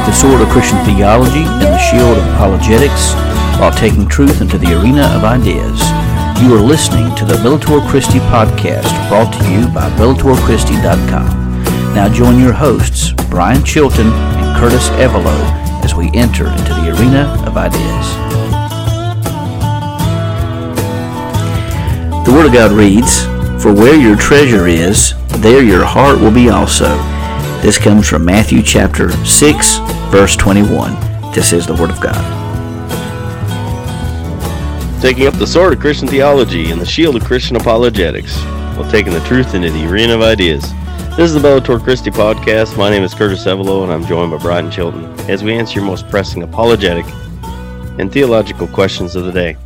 up the sword of Christian theology and the shield of apologetics while taking truth into the arena of ideas. You are listening to the Bellator Christi podcast brought to you by BellatorChristi.com. Now join your hosts, Brian Chilton and Curtis Evelo, as we enter into the arena of ideas. The Word of God reads, For where your treasure is, there your heart will be also. This comes from Matthew chapter 6, verse 21. This is the Word of God. Taking up the sword of Christian theology and the shield of Christian apologetics, while taking the truth into the arena of ideas. This is the Bellator Christi podcast. My name is Curtis Evelo, and I'm joined by Brian Chilton as we answer your most pressing apologetic and theological questions of the day.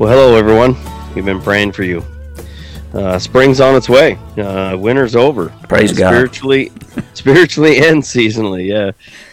Well, hello, everyone. We've been praying for you. Uh, spring's on its way. Uh, winter's over. Praise uh, God. Spiritually, spiritually and seasonally. Yeah.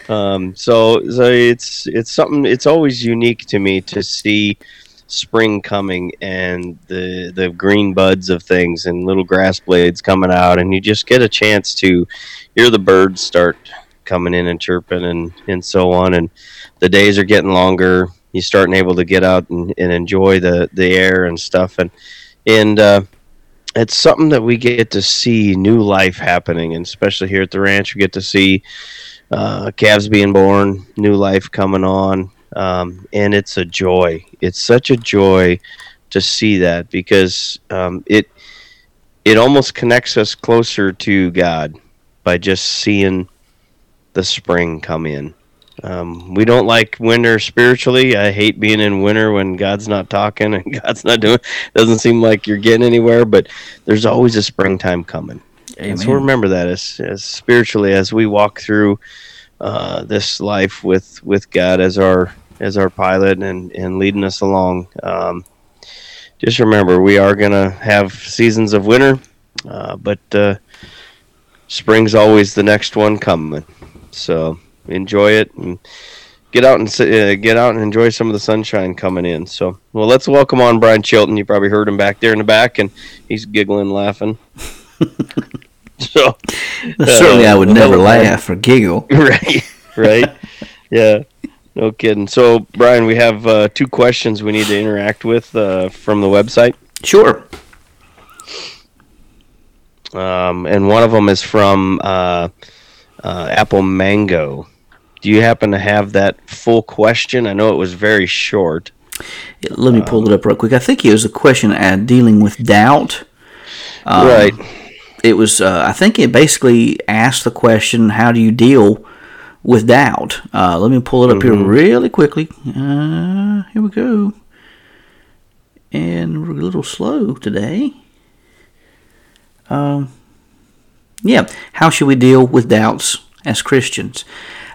Um, so, so it's it's something. It's always unique to me to see spring coming and the the green buds of things and little grass blades coming out, and you just get a chance to hear the birds start coming in and chirping and and so on. And the days are getting longer. You're starting able to get out and, and enjoy the the air and stuff and and uh, it's something that we get to see new life happening, and especially here at the ranch, we get to see uh, calves being born, new life coming on, um, and it's a joy. It's such a joy to see that because um, it it almost connects us closer to God by just seeing the spring come in. Um, we don't like winter spiritually. I hate being in winter when God's not talking and God's not doing. Doesn't seem like you're getting anywhere. But there's always a springtime coming. And so remember that as, as spiritually as we walk through uh, this life with with God as our as our pilot and and leading us along. Um, just remember, we are gonna have seasons of winter, uh, but uh, spring's always the next one coming. So enjoy it and get out and uh, get out and enjoy some of the sunshine coming in. So, well, let's welcome on Brian Chilton. You probably heard him back there in the back, and he's giggling, laughing. so, Certainly, uh, I would never laugh or giggle. right, right, yeah. No kidding. So, Brian, we have uh, two questions we need to interact with uh, from the website, Sure. um, and one of them is from uh, uh, Apple Mango. Do you happen to have that full question? I know it was very short. Let me pull it up real quick. I think it was a question uh, dealing with doubt. Um, right. It was. Uh, I think it basically asked the question, "How do you deal with doubt?" Uh, let me pull it up here really quickly. Uh, here we go. And we're a little slow today. Um, yeah. How should we deal with doubts as Christians?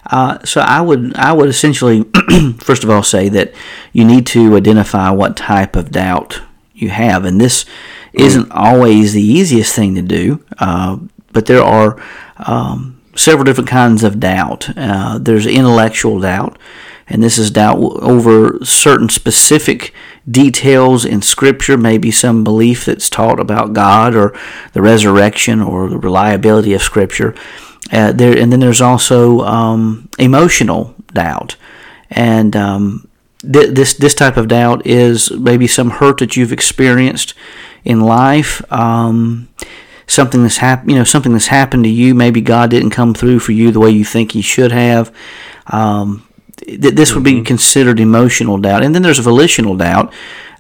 Uh, so I would I would essentially first of all say that you need to identify what type of doubt you have, and this isn't always the easiest thing to do. Uh, but there are um, several different kinds of doubt. Uh, there's intellectual doubt, and this is doubt over certain specific details in Scripture, maybe some belief that's taught about God or the resurrection or the reliability of Scripture. Uh, there, and then there's also um, emotional doubt, and um, this this type of doubt is maybe some hurt that you've experienced in life, um, something that's happened, you know, something that's happened to you. Maybe God didn't come through for you the way you think He should have. Um, th- this would be considered emotional doubt, and then there's volitional doubt.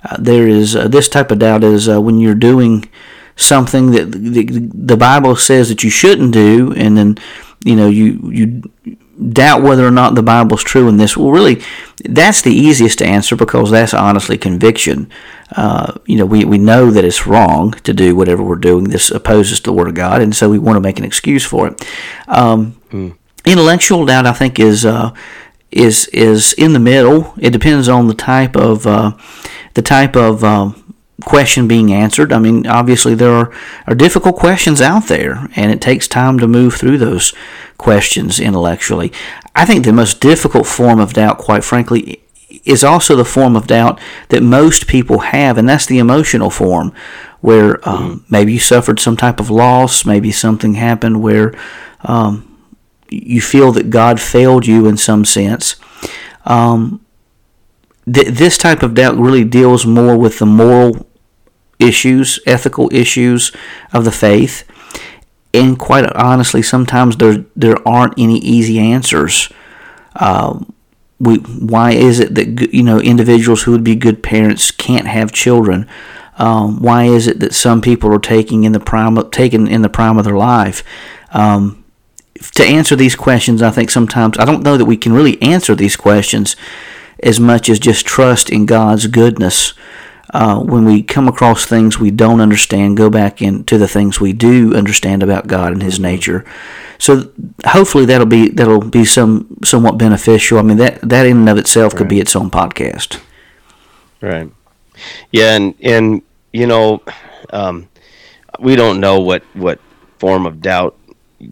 Uh, there is uh, this type of doubt is uh, when you're doing something that the, the Bible says that you shouldn't do, and then you know you you doubt whether or not the Bible's true in this. Well, really, that's the easiest to answer because that's honestly conviction. Uh, you know, we, we know that it's wrong to do whatever we're doing. This opposes the Word of God, and so we want to make an excuse for it. Um, Intellectual doubt, I think, is uh, is is in the middle. It depends on the type of uh, the type of um, question being answered. I mean, obviously there are, are difficult questions out there, and it takes time to move through those questions intellectually. I think the most difficult form of doubt, quite frankly, is also the form of doubt that most people have, and that's the emotional form, where um, maybe you suffered some type of loss, maybe something happened where um, you feel that God failed you in some sense. Um, th- this type of doubt really deals more with the moral issues, ethical issues of the faith. And quite honestly, sometimes there there aren't any easy answers. Um, we, why is it that you know individuals who would be good parents can't have children? Um, why is it that some people are taking in the prime taken in the prime of their life? Um, to answer these questions, I think sometimes I don't know that we can really answer these questions as much as just trust in God's goodness. Uh, when we come across things we don't understand, go back into the things we do understand about God and His nature. So hopefully that'll be that'll be some somewhat beneficial. I mean that that in and of itself could be its own podcast. Right. Yeah, and and you know, um, we don't know what what form of doubt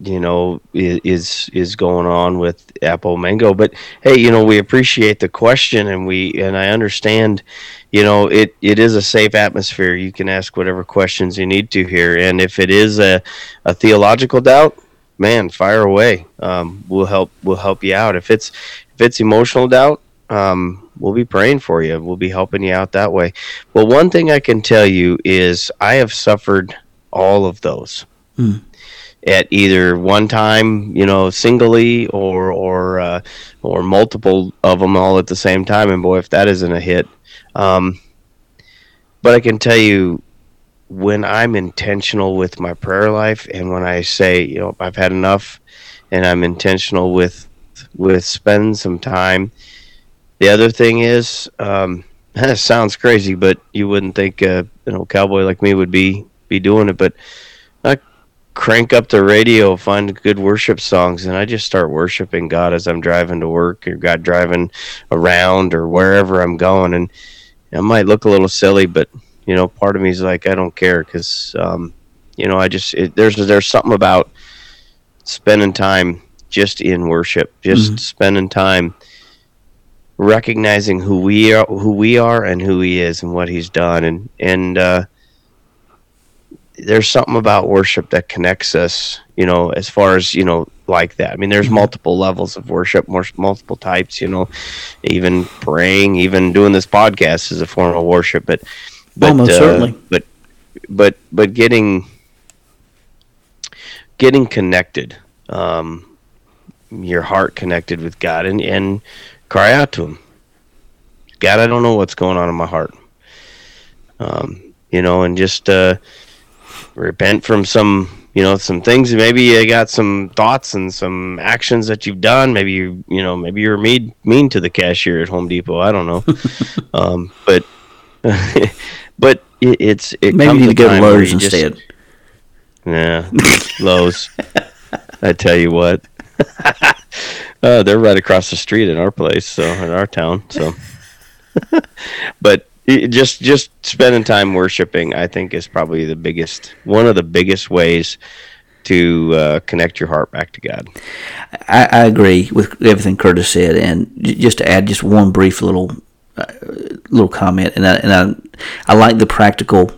you know is is going on with apple mango. But hey you know we appreciate the question and we and i understand you know it it is a safe atmosphere. You can ask whatever questions you need to here. And if it is a, a theological doubt man fire away. Um, we'll help we'll help you out. If it's if it's emotional doubt um, we'll be praying for you. We'll be helping you out that way. But one thing i can tell you is i have suffered all of those. Mm at either one time, you know, singly or or uh, or multiple of them all at the same time. And boy, if that isn't a hit. Um, but I can tell you, when I'm intentional with my prayer life, and when I say, you know, I've had enough, and I'm intentional with with spending some time. The other thing is, um, that sounds crazy, but you wouldn't think a you know, cowboy like me would be be doing it, but crank up the radio, find good worship songs, and I just start worshiping God as I'm driving to work or God driving around or wherever I'm going. And it might look a little silly, but you know, part of me is like, I don't care because, um, you know, I just it, there's there's something about spending time just in worship, just mm-hmm. spending time recognizing who we are, who we are, and who He is, and what He's done, and and uh, there's something about worship that connects us, you know, as far as, you know, like that. I mean, there's mm-hmm. multiple levels of worship, more, multiple types, you know, even praying, even doing this podcast is a form of worship, but, but, Almost uh, certainly. but, but, but getting, getting connected, um, your heart connected with God and, and cry out to him. God, I don't know what's going on in my heart. Um, you know, and just, uh, repent from some you know some things. Maybe you got some thoughts and some actions that you've done. Maybe you you know maybe you're mean mean to the cashier at home depot. I don't know. Um, but but it, it's it maybe you need to go to lowes instead just, yeah lowes. I tell you what. Uh, they're right across the street in our place so in our town so. But just just spending time worshiping i think is probably the biggest one of the biggest ways to uh, connect your heart back to god. I, I, agree with everything curtis said and just to add just one brief little uh, little comment and I, and I, I like the practical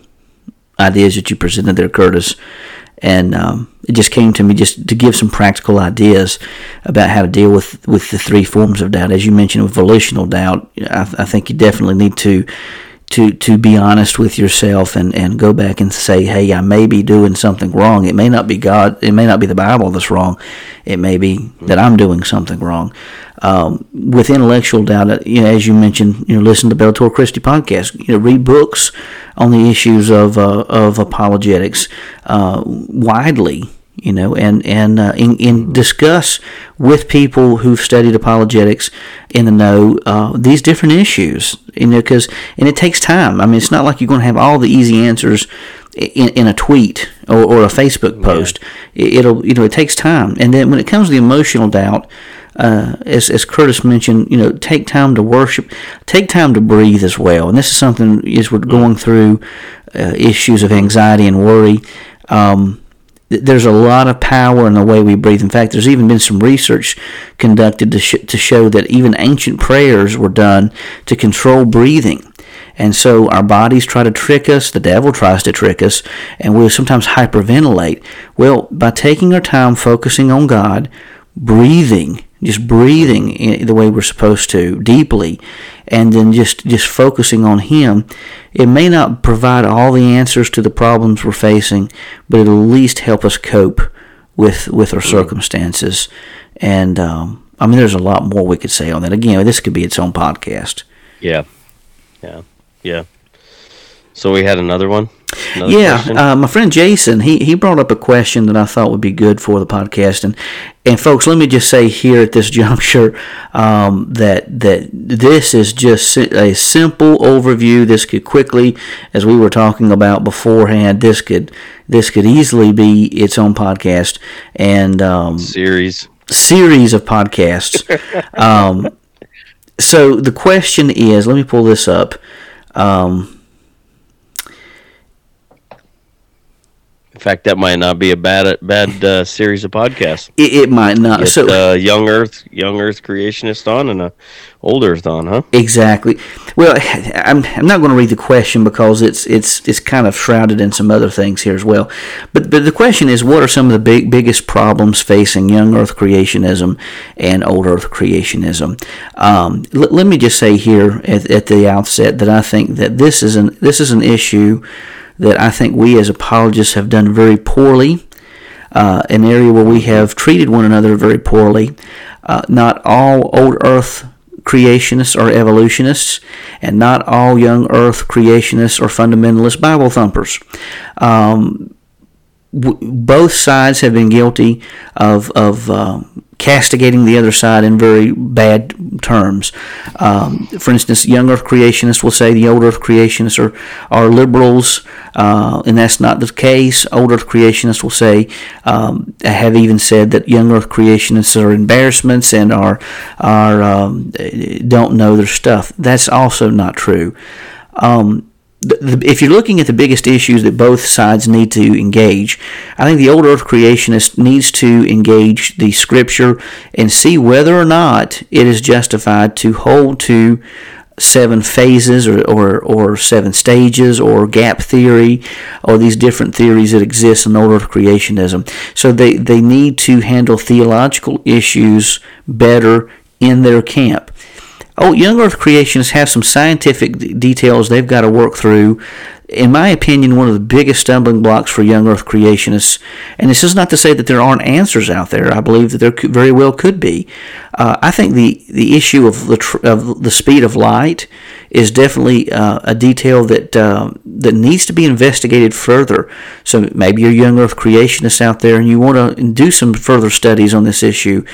ideas that you presented there curtis and um, it just came to me just to give some practical ideas about how to deal with, with the three forms of doubt. As you mentioned, with volitional doubt, I, I think you definitely need to to to be honest with yourself and, and go back and say, hey, I may be doing something wrong. It may not be God. It may not be the Bible that's wrong. It may be that I'm doing something wrong. Um, with intellectual doubt, uh, you know, as you mentioned, you know, listen to Bellator Christi podcast. You know, read books on the issues of uh, of apologetics uh, widely you know, and and uh, in, in discuss with people who've studied apologetics in the know uh, these different issues, you know, because and it takes time. I mean, it's not like you're going to have all the easy answers in, in a tweet or, or a Facebook post. Yeah. It'll you know it takes time, and then when it comes to the emotional doubt. Uh, as, as Curtis mentioned, you know, take time to worship, take time to breathe as well. And this is something as we're going through uh, issues of anxiety and worry. Um, there's a lot of power in the way we breathe. In fact, there's even been some research conducted to, sh- to show that even ancient prayers were done to control breathing. And so our bodies try to trick us, the devil tries to trick us, and we'll sometimes hyperventilate. Well, by taking our time focusing on God, breathing, just breathing the way we're supposed to, deeply, and then just, just focusing on Him, it may not provide all the answers to the problems we're facing, but it'll at least help us cope with with our circumstances. And um, I mean, there's a lot more we could say on that. Again, this could be its own podcast. Yeah, yeah, yeah. So we had another one. Another yeah, uh, my friend Jason, he, he brought up a question that I thought would be good for the podcast, and and folks, let me just say here at this juncture um, that that this is just a simple overview. This could quickly, as we were talking about beforehand, this could this could easily be its own podcast and um, series series of podcasts. um, so the question is, let me pull this up. Um, fact, that might not be a bad bad uh, series of podcasts. It, it might not. Get, so, uh, young Earth, young Earth creationist on, and a old Earth on, huh? Exactly. Well, I'm, I'm not going to read the question because it's it's it's kind of shrouded in some other things here as well. But but the question is, what are some of the big biggest problems facing young Earth creationism and old Earth creationism? Um, l- let me just say here at, at the outset that I think that this is an this is an issue that I think we as apologists have done very poorly, uh, an area where we have treated one another very poorly. Uh, not all old earth creationists are evolutionists, and not all young earth creationists are fundamentalist Bible thumpers. Um, w- both sides have been guilty of, of uh, castigating the other side in very bad terms. Um, for instance, young Earth creationists will say the old Earth creationists are, are liberals, uh, and that's not the case. Old Earth creationists will say, um, have even said that young Earth creationists are embarrassments and are, are um, don't know their stuff. That's also not true. Um, if you're looking at the biggest issues that both sides need to engage, I think the old earth creationist needs to engage the scripture and see whether or not it is justified to hold to seven phases or, or, or seven stages or gap theory or these different theories that exist in old earth creationism. So they, they need to handle theological issues better in their camp. Oh, young Earth creationists have some scientific d- details they've got to work through. In my opinion, one of the biggest stumbling blocks for young Earth creationists, and this is not to say that there aren't answers out there. I believe that there could, very well could be. Uh, I think the, the issue of the tr- of the speed of light is definitely uh, a detail that uh, that needs to be investigated further. So maybe you're young Earth creationists out there, and you want to do some further studies on this issue.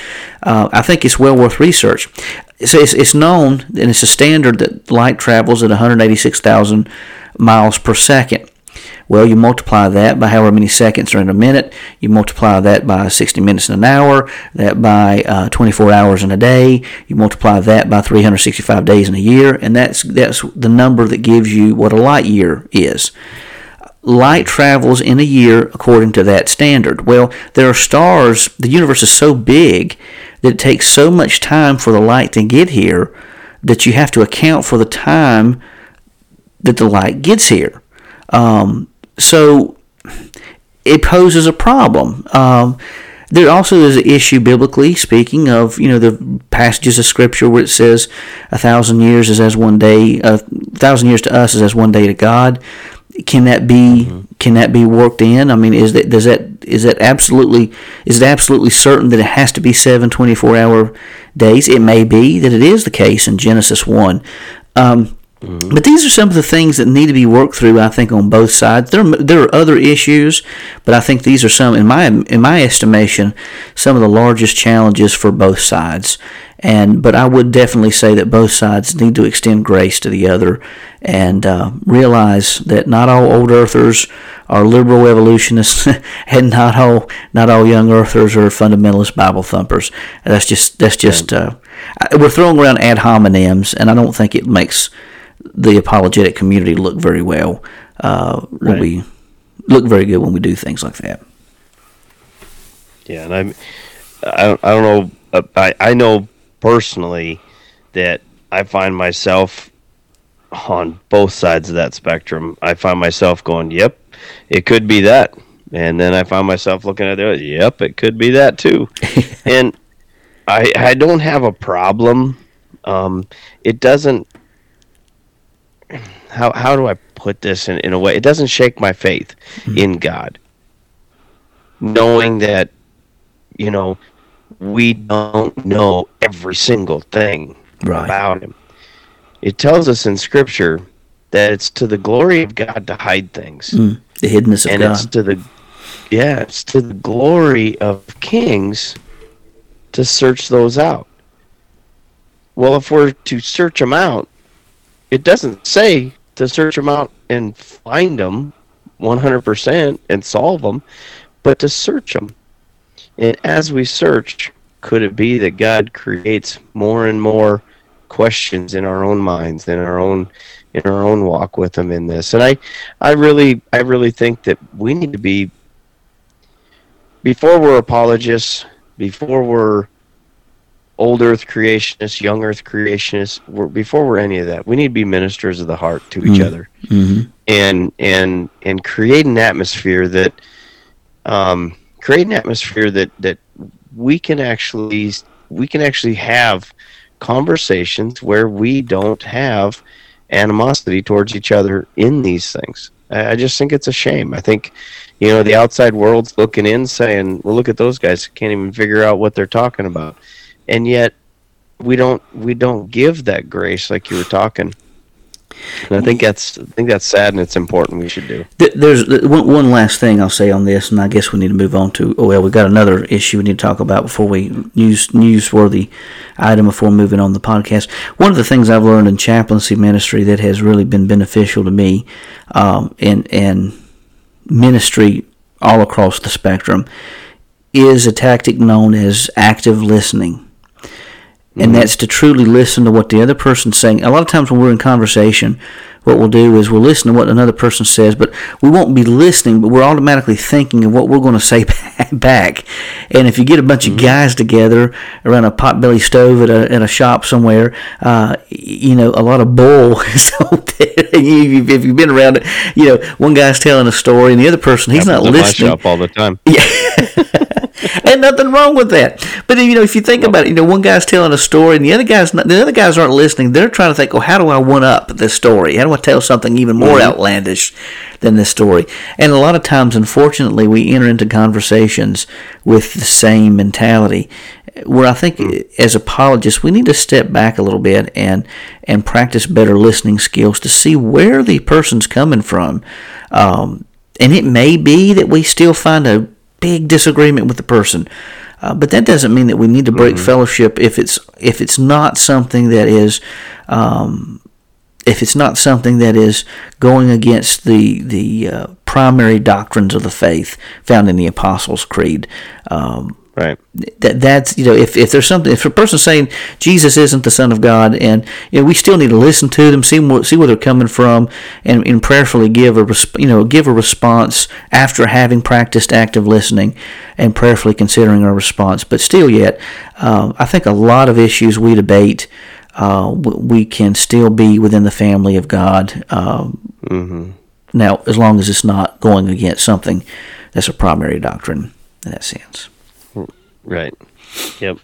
Uh, I think it's well worth research so it's, it's known and it's a standard that light travels at 186,000 miles per second. Well, you multiply that by however many seconds are in a minute. You multiply that by 60 minutes in an hour, that by uh, 24 hours in a day. You multiply that by 365 days in a year, and that's that's the number that gives you what a light year is. Light travels in a year according to that standard. Well, there are stars. The universe is so big that it takes so much time for the light to get here that you have to account for the time that the light gets here. Um, so it poses a problem. Um, there also is an issue biblically speaking of you know the passages of scripture where it says a thousand years is as one day, a thousand years to us is as one day to God. Can that be mm-hmm. can that be worked in? I mean, is that does that is that absolutely is it absolutely certain that it has to be seven 24 hour days? It may be that it is the case in Genesis one. Um, Mm-hmm. But these are some of the things that need to be worked through. I think on both sides. There, there are other issues, but I think these are some, in my in my estimation, some of the largest challenges for both sides. And but I would definitely say that both sides need to extend grace to the other and uh, realize that not all old earthers are liberal evolutionists, and not all not all young earthers are fundamentalist Bible thumpers. That's just that's just uh, we're throwing around ad hominems, and I don't think it makes the apologetic community look very well uh, when right. we look very good when we do things like that. Yeah, and I'm I don't, I don't know uh, I I know personally that I find myself on both sides of that spectrum. I find myself going, "Yep, it could be that," and then I find myself looking at it, "Yep, it could be that too," and I I don't have a problem. Um, it doesn't. How how do I put this in, in a way? It doesn't shake my faith mm-hmm. in God. Knowing that, you know, we don't know every single thing right. about Him. It tells us in Scripture that it's to the glory of God to hide things. Mm, the hiddenness of and God. And it's to the yeah, it's to the glory of kings to search those out. Well, if we're to search them out, it doesn't say to search them out and find them 100% and solve them, but to search them. And as we search, could it be that God creates more and more questions in our own minds, in our own in our own walk with him in this? And I I really I really think that we need to be before we're apologists, before we're old earth creationists, young earth creationists, we're, before we're any of that, we need to be ministers of the heart to each mm-hmm. other, mm-hmm. and and and create an atmosphere that, um, create an atmosphere that that we can actually we can actually have conversations where we don't have animosity towards each other in these things. I just think it's a shame. I think, you know, the outside world's looking in saying, well, look at those guys. Can't even figure out what they're talking about. And yet we don't, we don't give that grace like you were talking. And I think that's I think that's sad and it's important. We should do. There's one, last thing I'll say on this, and I guess we need to move on to. Oh well, we got another issue we need to talk about before we news newsworthy item before moving on the podcast. One of the things I've learned in chaplaincy ministry that has really been beneficial to me, um, and ministry all across the spectrum, is a tactic known as active listening and mm-hmm. that's to truly listen to what the other person's saying. A lot of times when we're in conversation, what we'll do is we'll listen to what another person says, but we won't be listening, but we're automatically thinking of what we're going to say back. And if you get a bunch mm-hmm. of guys together around a potbelly stove at a, at a shop somewhere, uh, you know, a lot of bull is if you've been around it, you know, one guy's telling a story and the other person, he's not listening. Shop all the time. Yeah. and nothing wrong with that. But you know, if you think about it, you know, one guy's telling a story, and the other guys, the other guys aren't listening. They're trying to think, "Oh, how do I one up this story? How do I tell something even more mm-hmm. outlandish than this story?" And a lot of times, unfortunately, we enter into conversations with the same mentality. Where I think, mm-hmm. as apologists, we need to step back a little bit and and practice better listening skills to see where the person's coming from. Um, and it may be that we still find a big disagreement with the person. Uh, but that doesn't mean that we need to break mm-hmm. fellowship if it's if it's not something that is um, if it's not something that is going against the the uh, primary doctrines of the faith found in the Apostles' Creed. Um, Right. That that's you know if, if there's something if a person's saying Jesus isn't the Son of God and you know we still need to listen to them see what see where they're coming from and, and prayerfully give a you know give a response after having practiced active listening and prayerfully considering our response but still yet uh, I think a lot of issues we debate uh, we can still be within the family of God um, mm-hmm. now as long as it's not going against something that's a primary doctrine in that sense. Right. Yep.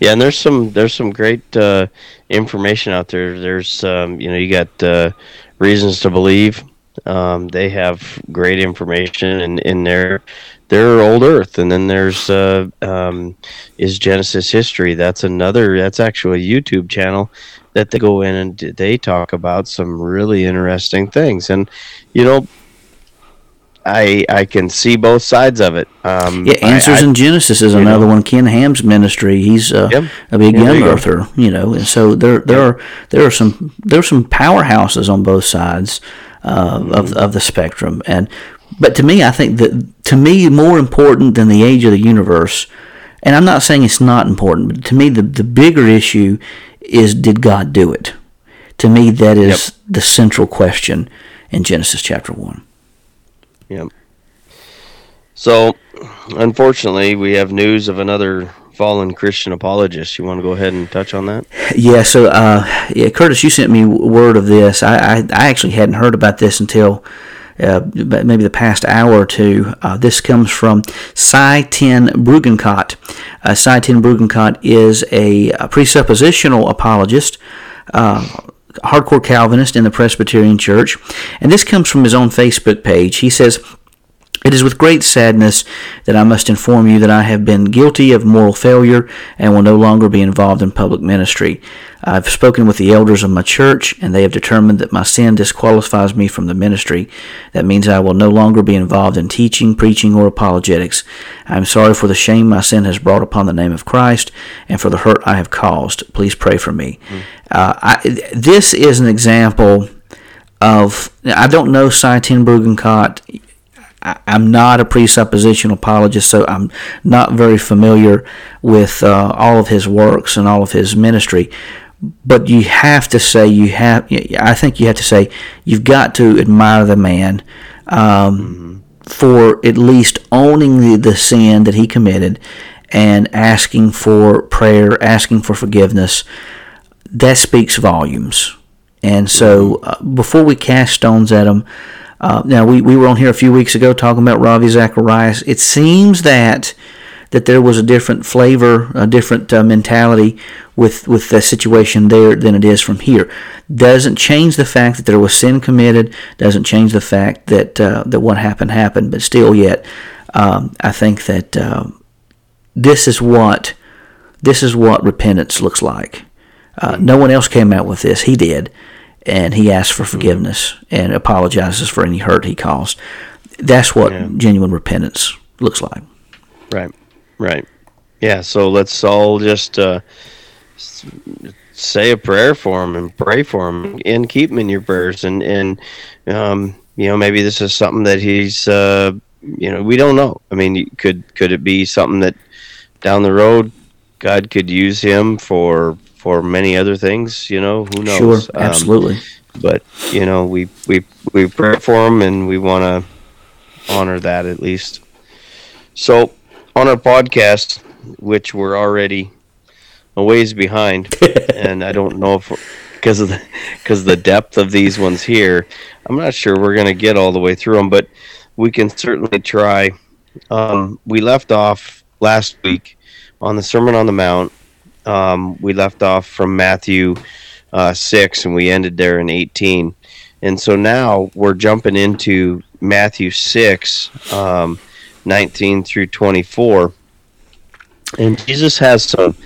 Yeah, and there's some there's some great uh, information out there. There's um, you know you got uh, reasons to believe. Um, they have great information in, in their their old Earth, and then there's uh, um, is Genesis history. That's another. That's actually a YouTube channel that they go in and they talk about some really interesting things. And you know, I I can see both sides of it. Um, yeah, Answers I, in Genesis is another know. one. Ken Ham's ministry. He's uh, yep. a big yeah, young earther, you know, and so there there yep. are there are some there are some powerhouses on both sides uh, mm-hmm. of of the spectrum. And but to me, I think that to me more important than the age of the universe. And I'm not saying it's not important, but to me the the bigger issue is did God do it? To me, that is yep. the central question in Genesis chapter one. Yep. So, unfortunately, we have news of another fallen Christian apologist. You want to go ahead and touch on that? Yeah. So, uh, yeah, Curtis, you sent me word of this. I, I, I actually hadn't heard about this until uh, maybe the past hour or two. Uh, this comes from Sye Ten Bruggencate. Uh, Sye Ten Bruggencate is a, a presuppositional apologist. Uh, hardcore Calvinist in the Presbyterian Church, and this comes from his own Facebook page. He says, it is with great sadness that I must inform you that I have been guilty of moral failure and will no longer be involved in public ministry. I've spoken with the elders of my church, and they have determined that my sin disqualifies me from the ministry. That means I will no longer be involved in teaching, preaching, or apologetics. I am sorry for the shame my sin has brought upon the name of Christ and for the hurt I have caused. Please pray for me. Mm. Uh, I, this is an example of I don't know Sye Ten Bruggencate. I, am not a presuppositional apologist, so I'm not very familiar with uh, all of his works and all of his ministry. But you have to say you have. I think you have to say you've got to admire the man um, mm-hmm. for at least owning the, the sin that he committed and asking for prayer, asking for forgiveness. That speaks volumes. And so, mm-hmm. uh, before we cast stones at him, uh, now, we, we were on here a few weeks ago talking about Ravi Zacharias. It seems that that there was a different flavor, a different uh, mentality with with the situation there than it is from here. Doesn't change the fact that there was sin committed. Doesn't change the fact that uh, that what happened happened. But still, yet, um, I think that uh, this is what this is what repentance looks like. Uh, no one else came out with this. He did and he asks for forgiveness and apologizes for any hurt he caused. That's what yeah. genuine repentance looks like. Right, right. Yeah, so let's all just uh, say a prayer for him and pray for him and keep him in your prayers. And, and um, you know, maybe this is something that he's, uh, you know, we don't know. I mean, could could it be something that down the road God could use him for for many other things. You know, who knows? Sure, um, absolutely. Um, but you know, we we we pray for them, and we want to honor that at least. So, on our podcast, which we're already a ways behind, and I don't know if because of the because the depth of these ones here, I'm not sure we're gonna get all the way through them, but we can certainly try. Um, we left off last week on the Sermon on the Mount, um, we left off from Matthew uh, 6 and we ended there in 18. And so now we're jumping into Matthew 6, um, 19 through 24. And Jesus has some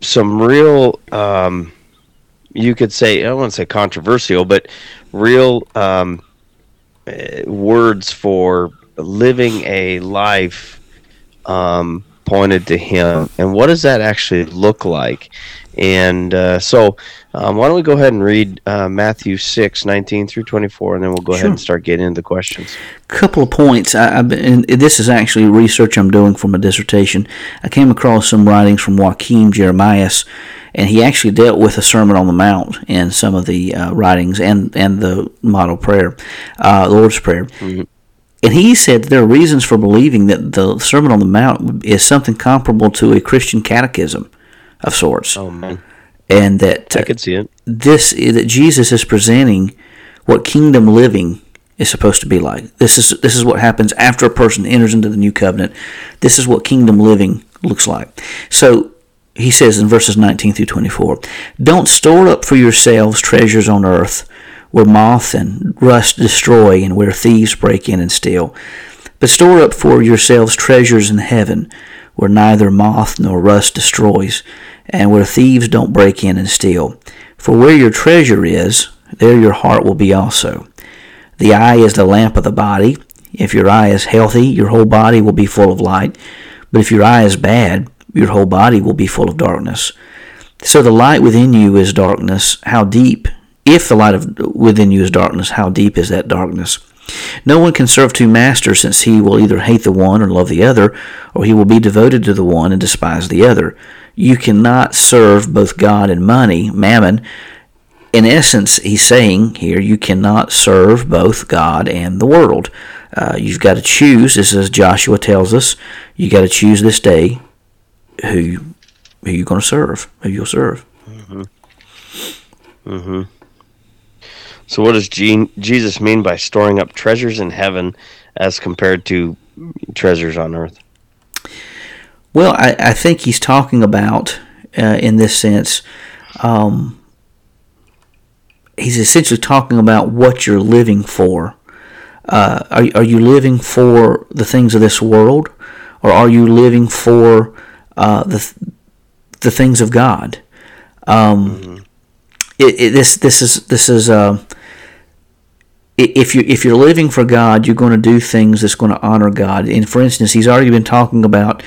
some real um, you could say I don't want to say controversial, but real um, eh, words for living a life um, pointed to him. And what does that actually look like? And uh, so, um, why don't we go ahead and read uh, Matthew 6, 19 through 24, and then we'll go sure. ahead and start getting into the questions. Couple of points. I, and this is actually research I'm doing for my dissertation. I came across some writings from Joachim Jeremias, and he actually dealt with the Sermon on the Mount in some of the uh, writings and, and the model prayer, uh, Lord's Prayer. Mm-hmm. And he said there are reasons for believing that the Sermon on the Mount is something comparable to a Christian catechism of sorts. Oh man! And that I could see it. This that Jesus is presenting what kingdom living is supposed to be like. This is this is what happens after a person enters into the new covenant. This is what kingdom living looks like. So he says in verses 19 through 24, "Don't store up for yourselves treasures on earth." Where moth and rust destroy and where thieves break in and steal. But store up for yourselves treasures in heaven, where neither moth nor rust destroys, and where thieves don't break in and steal. For where your treasure is, there your heart will be also. The eye is the lamp of the body. If your eye is healthy, your whole body will be full of light. But if your eye is bad, your whole body will be full of darkness. So the light within you is darkness. How deep if the light of within you is darkness, how deep is that darkness? No one can serve two masters, since he will either hate the one or love the other, or he will be devoted to the one and despise the other. You cannot serve both God and money, mammon. In essence, he's saying here, you cannot serve both God and the world. Uh, you've got to choose, this as Joshua tells us, you got to choose this day who who you're going to serve, who you'll serve. Mm-hmm. Mm-hmm. So, what does Jesus mean by storing up treasures in heaven as compared to treasures on earth? Well, I, I think he's talking about, uh, in this sense, um, he's essentially talking about what you're living for. Uh, are, are you living for the things of this world, or are you living for uh, the the things of God? Um, mm-hmm. it, it, this this is this is uh, if you if you're living for God, you're going to do things that's going to honor God. And for instance, he's already been talking about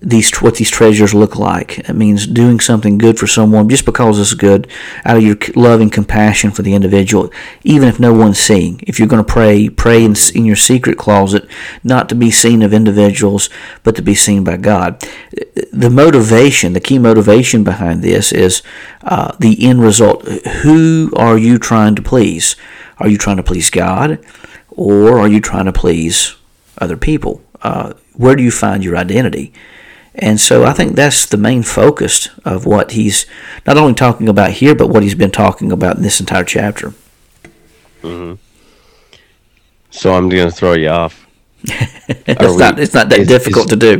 these what these treasures look like. It means doing something good for someone just because it's good, out of your love and compassion for the individual, even if no one's seeing. If you're going to pray, pray in, in your secret closet, not to be seen of individuals, but to be seen by God. The motivation, the key motivation behind this is uh, the end result. Who are you trying to please? Are you trying to please God, or are you trying to please other people? Uh, where do you find your identity? And so I think that's the main focus of what he's not only talking about here, but what he's been talking about in this entire chapter. Mm-hmm. So I'm going to throw you off. it's, not, it's not that is, difficult is, to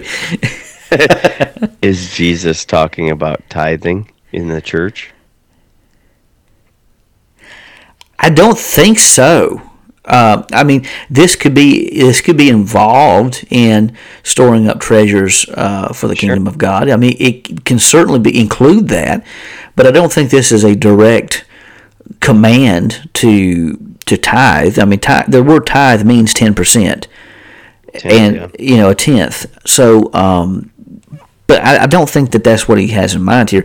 do. is Jesus talking about tithing in the church? I don't think so. Uh, I mean, this could be this could be involved in storing up treasures uh, for the sure. kingdom of God. I mean, it can certainly be include that, but I don't think this is a direct command to to tithe. I mean, tithe, the word tithe means ten percent, and yeah. you know a tenth. So, um, but I, I don't think that that's what he has in mind here.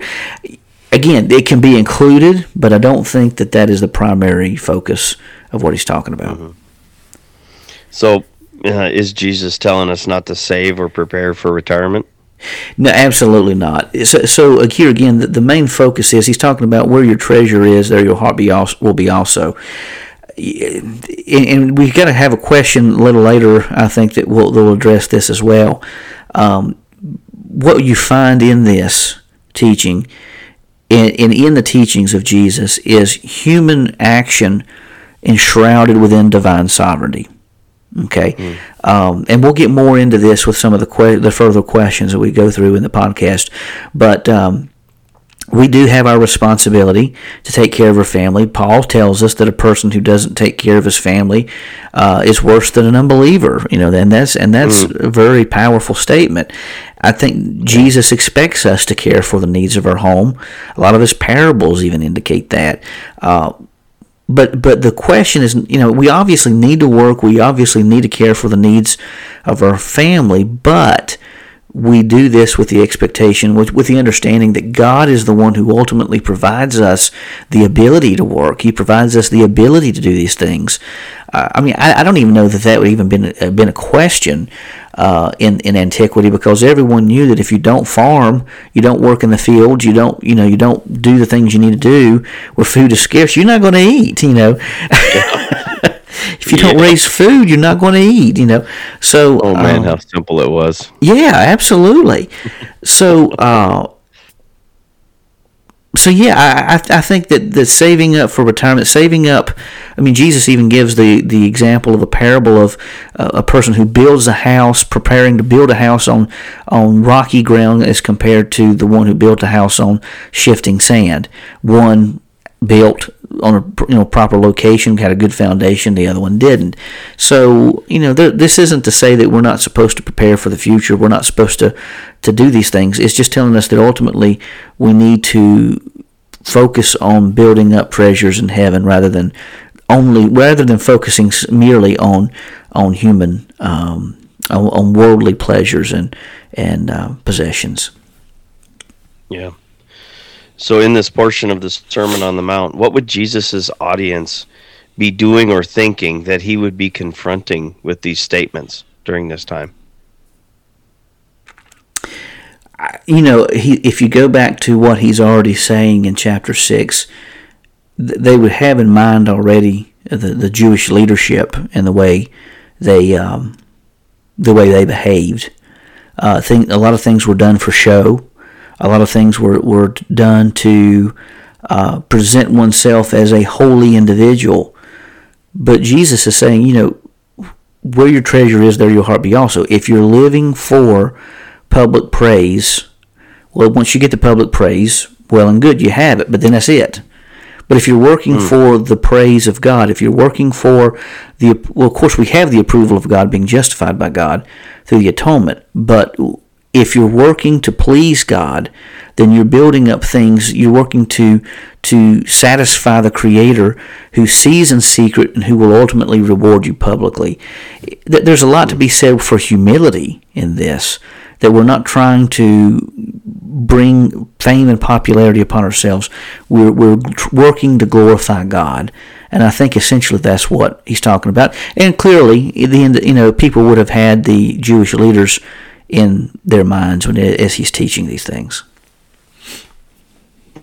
Again, it can be included, but I don't think that that is the primary focus of what he's talking about. Mm-hmm. So, uh, is Jesus telling us not to save or prepare for retirement? No, absolutely not. So, so uh, here again, the, the, main focus is he's talking about where your treasure is, there your heart be also, will be also. And we've got to have a question a little later, I think, that will, will address this as well. Um, what you find in this teaching and, and in the teachings of Jesus is human action enshrouded within divine sovereignty. Okay, mm. um, and we'll get more into this with some of the que- the further questions that we go through in the podcast. But um, we do have our responsibility to take care of our family. Paul tells us that a person who doesn't take care of his family uh, is worse than an unbeliever. You know, and that's and that's mm. a very powerful statement. I think Jesus expects us to care for the needs of our home. A lot of his parables even indicate that. Uh, but but the question is, you know, we obviously need to work. We obviously need to care for the needs of our family, but we do this with the expectation, with, with the understanding that God is the one who ultimately provides us the ability to work. He provides us the ability to do these things. Uh, I mean, I, I, don't even know that that would even been been a question uh, in in antiquity because everyone knew that if you don't farm, you don't work in the fields, you don't you know you don't do the things you need to do where food is scarce, you're not going to eat. You know. If you yeah. don't raise food, you're not going to eat. You know, so oh man, um, how simple it was. Yeah, absolutely. so, uh, so yeah, I, I think that, that saving up for retirement, saving up, I mean, Jesus even gives the, the example of a parable of uh, a person who builds a house, preparing to build a house on, on rocky ground as compared to the one who built a house on shifting sand. One built on a you know proper location, had a good foundation. The other one didn't. So you know, th- this isn't to say that we're not supposed to prepare for the future. We're not supposed to to do these things. It's just telling us that ultimately we need to focus on building up treasures in heaven rather than only rather than focusing merely on on human um, on, on, worldly pleasures and and uh, possessions. Yeah. So, in this portion of the Sermon on the Mount, what would Jesus' audience be doing or thinking that he would be confronting with these statements during this time? You know, he, if you go back to what he's already saying in chapter 6, they would have in mind already the, the Jewish leadership and the way they um, the way they behaved. Uh, think a lot of things were done for show a lot of things were, were done to uh, present oneself as a holy individual. But Jesus is saying, you know, where your treasure is, there your heart be also. If you're living for public praise, well, once you get the public praise, well and good, you have it, but then that's it. But if you're working mm. for the praise of God, if you're working for the, well, of course, we have the approval of God being justified by God through the atonement, but if you're working to please God, then you're building up things, you're working to, to satisfy the Creator who sees in secret and who will ultimately reward you publicly. There's a lot to be said for humility in this that we're not trying to bring fame and popularity upon ourselves. We're, we're working to glorify God. And I think essentially that's what he's talking about. And clearly, the you know, people would have had the Jewish leaders in their minds when as he's teaching these things.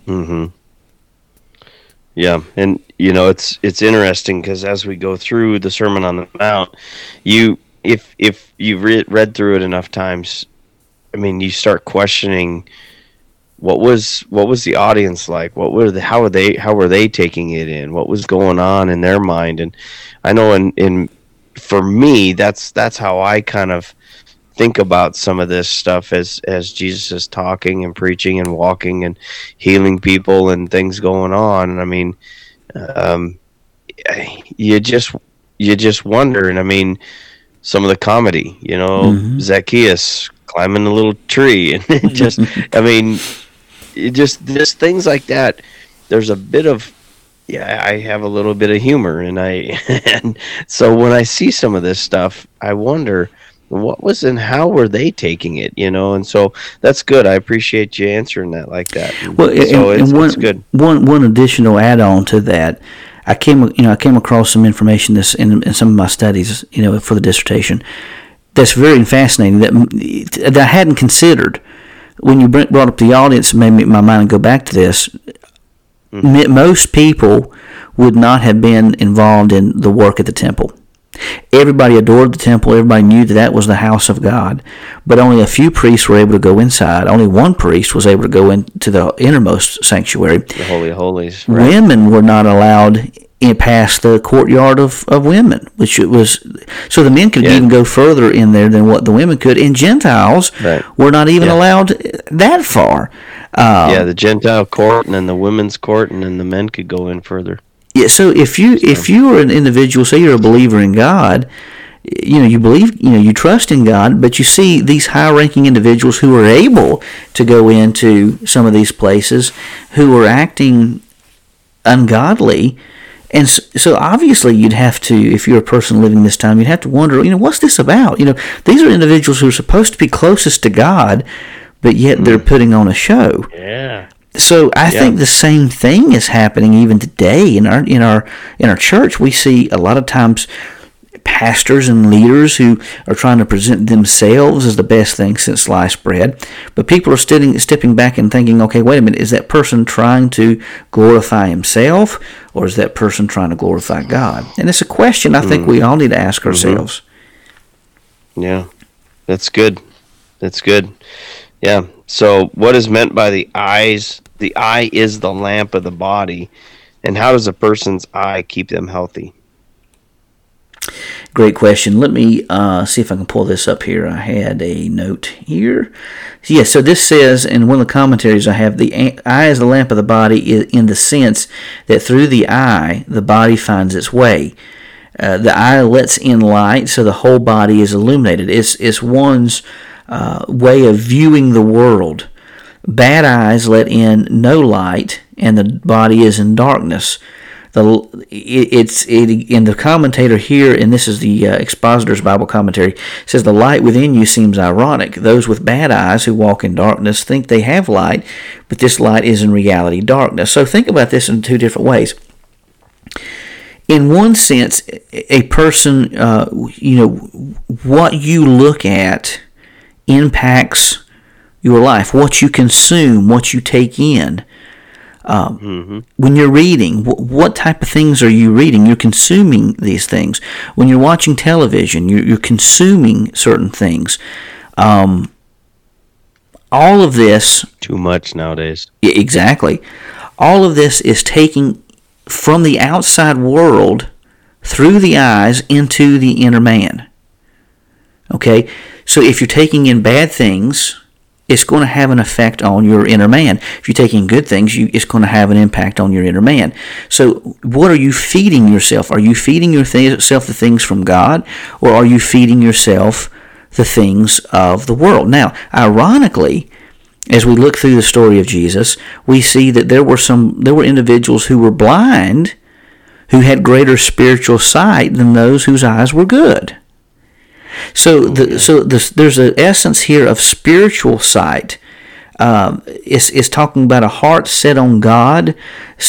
Hmm. Yeah, and you know it's it's interesting because as we go through the Sermon on the Mount, you if if you've read read through it enough times, I mean, you start questioning what was what was the audience like? What were the how were they how were they taking it in? What was going on in their mind? And I know in in for me, that's that's how I kind of think about some of this stuff as as Jesus is talking and preaching and walking and healing people and things going on. I mean, um, you just you just wonder. And I mean, some of the comedy, you know, mm-hmm. Zacchaeus climbing a little tree and just i mean just just things like that there's a bit of yeah i have a little bit of humor and i and so when i see some of this stuff i wonder what was and how were they taking it you know and so that's good i appreciate you answering that like that well so and, it's, and one, it's good one one additional add-on to that i came you know i came across some information this in, in some of my studies you know for the dissertation that's very fascinating that, that I hadn't considered. When you brought up the audience, made me, my mind go back to this. Mm-hmm. Most people would not have been involved in the work at the temple. Everybody adored the temple. Everybody knew that that was the house of God. But only a few priests were able to go inside. Only one priest was able to go into the innermost sanctuary. The Holy of Holies. Right. Women were not allowed in, past the courtyard of, of women, which it was so the men could yeah. even go further in there than what the women could. And Gentiles right. were not even yeah. allowed that far. Um, yeah, the Gentile court and then the women's court, and then the men could go in further. Yeah, so if you so. if you are an individual, say you're a believer in God, you know you believe you know you trust in God, but you see these high-ranking individuals who are able to go into some of these places who are acting ungodly and so, obviously, you'd have to, if you're a person living this time, you'd have to wonder, you know, what's this about? You know, these are individuals who are supposed to be closest to God, but yet they're hmm. putting on a show. Yeah. So I yeah. think the same thing is happening even today in our in our in our church. We see a lot of times pastors and leaders who are trying to present themselves as the best thing since sliced bread. But people are stepping, stepping back and thinking, okay, wait a minute, is that person trying to glorify himself or is that person trying to glorify God? And it's a question I think mm. we all need to ask mm-hmm. ourselves. Mm-hmm. Yeah, that's good. That's good. Yeah. So, what is meant by the eyes? The eye is the lamp of the body. And how does a person's eye keep them healthy? Great question. Let me uh, see if I can pull this up here. I had a note here. Yes, yeah, so this says in one of the commentaries I have the eye is the lamp of the body in the sense that through the eye the body finds its way. Uh, the eye lets in light, so the whole body is illuminated. It's, it's one's uh, way of viewing the world. Bad eyes let in no light, and the body is in darkness the it's it, in the commentator here, and this is the uh, expositor's Bible commentary says the light within you seems ironic. Those with bad eyes who walk in darkness think they have light, but this light is in reality darkness. So think about this in two different ways. In one sense, a person, uh, you know, what you look at impacts your life. What you consume, what you take in. Um, mm-hmm. When you're reading, wh- what type of things are you reading? You're consuming these things. When you're watching television, you're, you're consuming certain things. Um, all of this. Too much nowadays. Exactly. all of this is taking from the outside world through the eyes into the inner man. Okay? So if you're taking in bad things, it's going to have an effect on your inner man. If you're taking good things, you, it's going to have an impact on your inner man. So, what are you feeding yourself? Are you feeding yourself the things from God, or are you feeding yourself the things of the world? Now, ironically, as we look through the story of Jesus, we see that there were some there were individuals who were blind who had greater spiritual sight than those whose eyes were good. So, the, so the, there's an essence here of spiritual sight. Um, it's, it's talking about a heart set on God.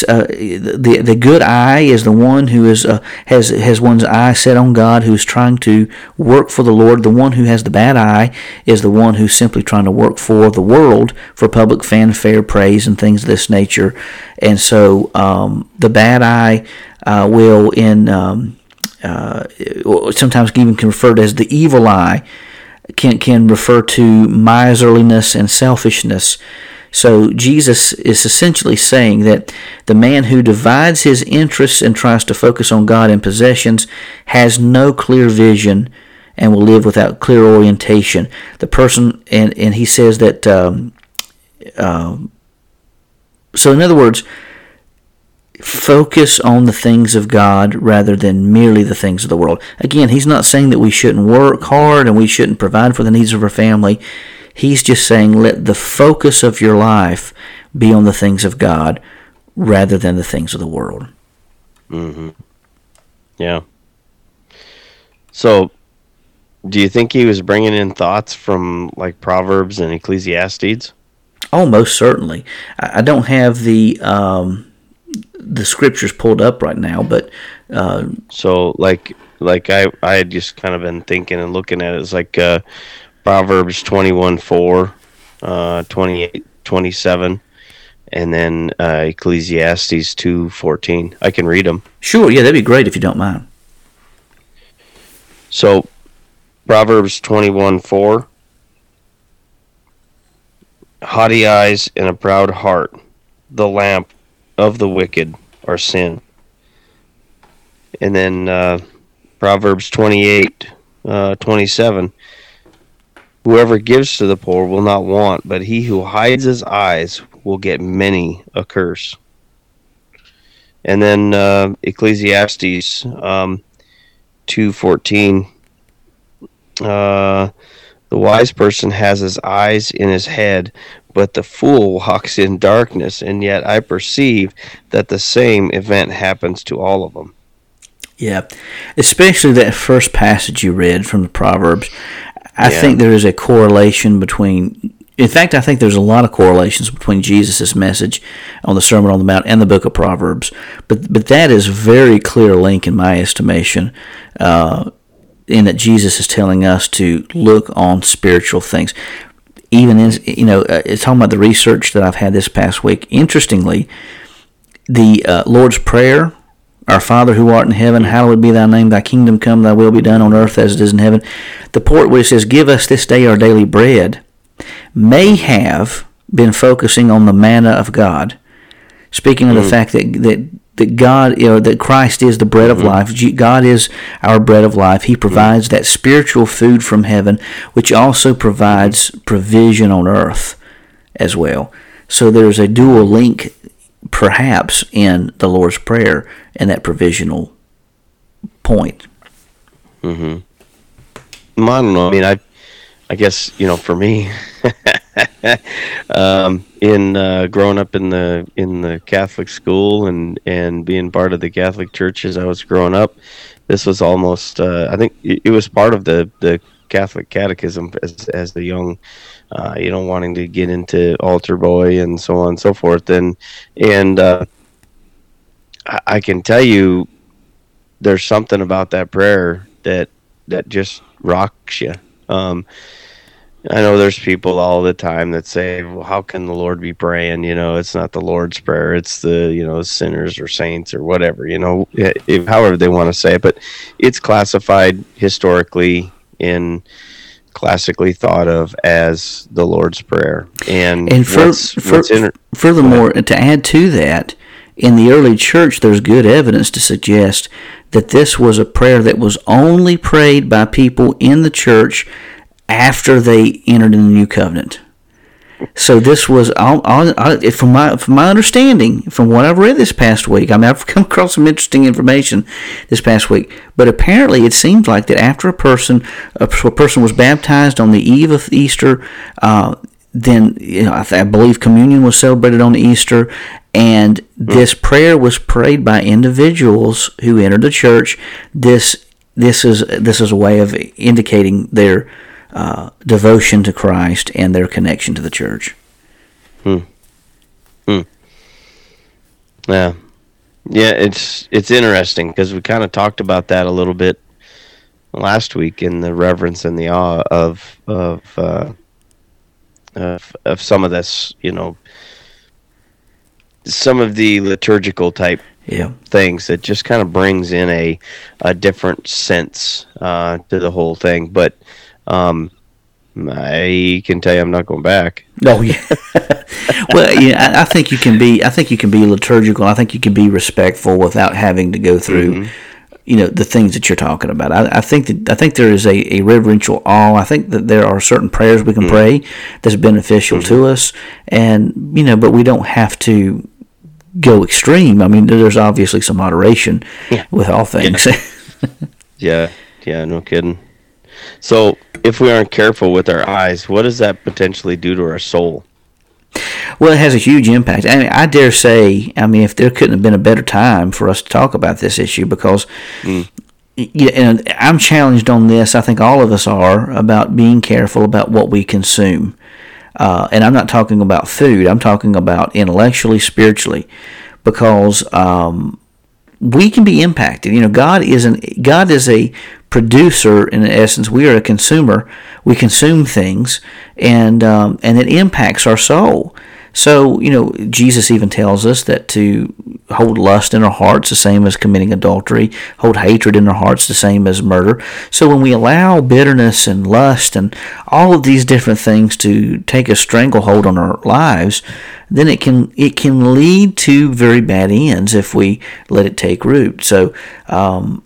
Uh, the the good eye is the one who is uh, has has one's eye set on God, who's trying to work for the Lord. The one who has the bad eye is the one who's simply trying to work for the world, for public fanfare, praise, and things of this nature. And so um, the bad eye uh, will in um, uh, sometimes even referred as the evil eye, can can refer to miserliness and selfishness. So Jesus is essentially saying that the man who divides his interests and tries to focus on God and possessions has no clear vision and will live without clear orientation. The person, and, and he says that, um, uh, so in other words, focus on the things of God rather than merely the things of the world. Again, he's not saying that we shouldn't work hard and we shouldn't provide for the needs of our family. He's just saying let the focus of your life be on the things of God rather than the things of the world. Mm-hmm. Yeah. So, do you think he was bringing in thoughts from like Proverbs and Ecclesiastes? Oh, most certainly. I don't have the um, the scriptures pulled up right now, but uh, so like like I I had just kind of been thinking and looking at it. It's like uh, Proverbs twenty one four, uh, 28, 27, and then uh, Ecclesiastes two fourteen. I can read them. Sure, yeah, that'd be great if you don't mind. So, Proverbs twenty one four. Haughty eyes and a proud heart, the lamp of the wicked are sin. And then uh, Proverbs 28, uh, 27. Whoever gives to the poor will not want, but he who hides his eyes will get many a curse. And then uh, Ecclesiastes um, 2.14. Uh, the wise person has his eyes in his head, but the fool walks in darkness, and yet I perceive that the same event happens to all of them. Yeah, especially that first passage you read from the Proverbs. I yeah. think there is a correlation between. In fact, I think there's a lot of correlations between Jesus' message on the Sermon on the Mount and the book of Proverbs. But but that is very clear link in my estimation. Uh, in that Jesus is telling us to look on spiritual things even in you know uh, it's talking about the research that I've had this past week. Interestingly, the uh, Lord's Prayer, Our Father who art in heaven, hallowed be thy name, thy kingdom come, thy will be done on earth as it is in heaven. The part where it says, Give us this day our daily bread, may have been focusing on the manna of God. Speaking of mm. the fact that, that that God, you know, that Christ is the bread of mm-hmm. life. God is our bread of life. He provides mm-hmm. that spiritual food from heaven, which also provides provision on earth as well. So there's a dual link, perhaps, in the Lord's Prayer and that provisional point. Hmm. I don't know. I mean, I, I guess you know, for me. um, in uh, growing up in the in the Catholic school and and being part of the Catholic Church as I was growing up, this was almost uh, I think it, it, was part of the the Catholic Catechism as as the young. Uh, you know, wanting to get into altar boy and so on and so forth, and and uh, I, I can tell you, there's something about that prayer that that just rocks you. Um, I know there's people all the time that say, "Well, how can the Lord be praying?" You know, it's not the Lord's prayer; it's the you know sinners or saints or whatever. You know, eh, if, however they want to say it, but it's classified historically in classically thought of as the Lord's Prayer. And, And fur- what's, fur- what's inter- furthermore, to add to that, in the early church, there's good evidence to suggest that this was a prayer that was only prayed by people in the church after they entered in the new covenant. So this was, all, all, all- from my from my understanding, from what I've read this past week. I mean, I've come across some interesting information this past week. But apparently, it seems like that after a person a, person was baptized on the eve of Easter, uh, then you know, I, th- I believe communion was celebrated on Easter, and this prayer was prayed by individuals who entered the church. This this is this is a way of indicating their uh, devotion to Christ and their connection to the church. Hmm. Hmm. Yeah, yeah. It's it's interesting because we kind of talked about that a little bit last week in the reverence and the awe of of uh, of, of some of this, you know, some of the liturgical type Yeah, things that just kind of brings in a a different sense uh, to the whole thing. But um, I can tell you, I'm not going back. Oh yeah. well, yeah, I, think you can be. I think you can be liturgical. I think you can be respectful without having to go through, mm-hmm. you know, the things that you're talking about. I, I think that I think there is a, a reverential awe. I think that there are certain prayers we can mm-hmm. pray that's beneficial to mm-hmm. us, and you know, but we don't have to go extreme. I mean, there's obviously some moderation with all things. Yeah, yeah, no kidding. So, if we aren't careful with our eyes, what does that potentially do to our soul? Well, it has a huge impact. I, mean, I dare say, I mean, if there couldn't have been a better time for us to talk about this issue, because yeah, and I'm challenged on this. I think all of us are about being careful about what we consume. Uh, and I'm not talking about food. I'm talking about intellectually, spiritually, because um, we can be impacted. You know, God is an God is a producer in essence. We are a consumer. We consume things, and um, and it impacts our soul. So you know, Jesus even tells us that to hold lust in our hearts the same as committing adultery, hold hatred in our hearts the same as murder. So when we allow bitterness and lust and all of these different things to take a stranglehold on our lives, then it can it can lead to very bad ends if we let it take root. So um,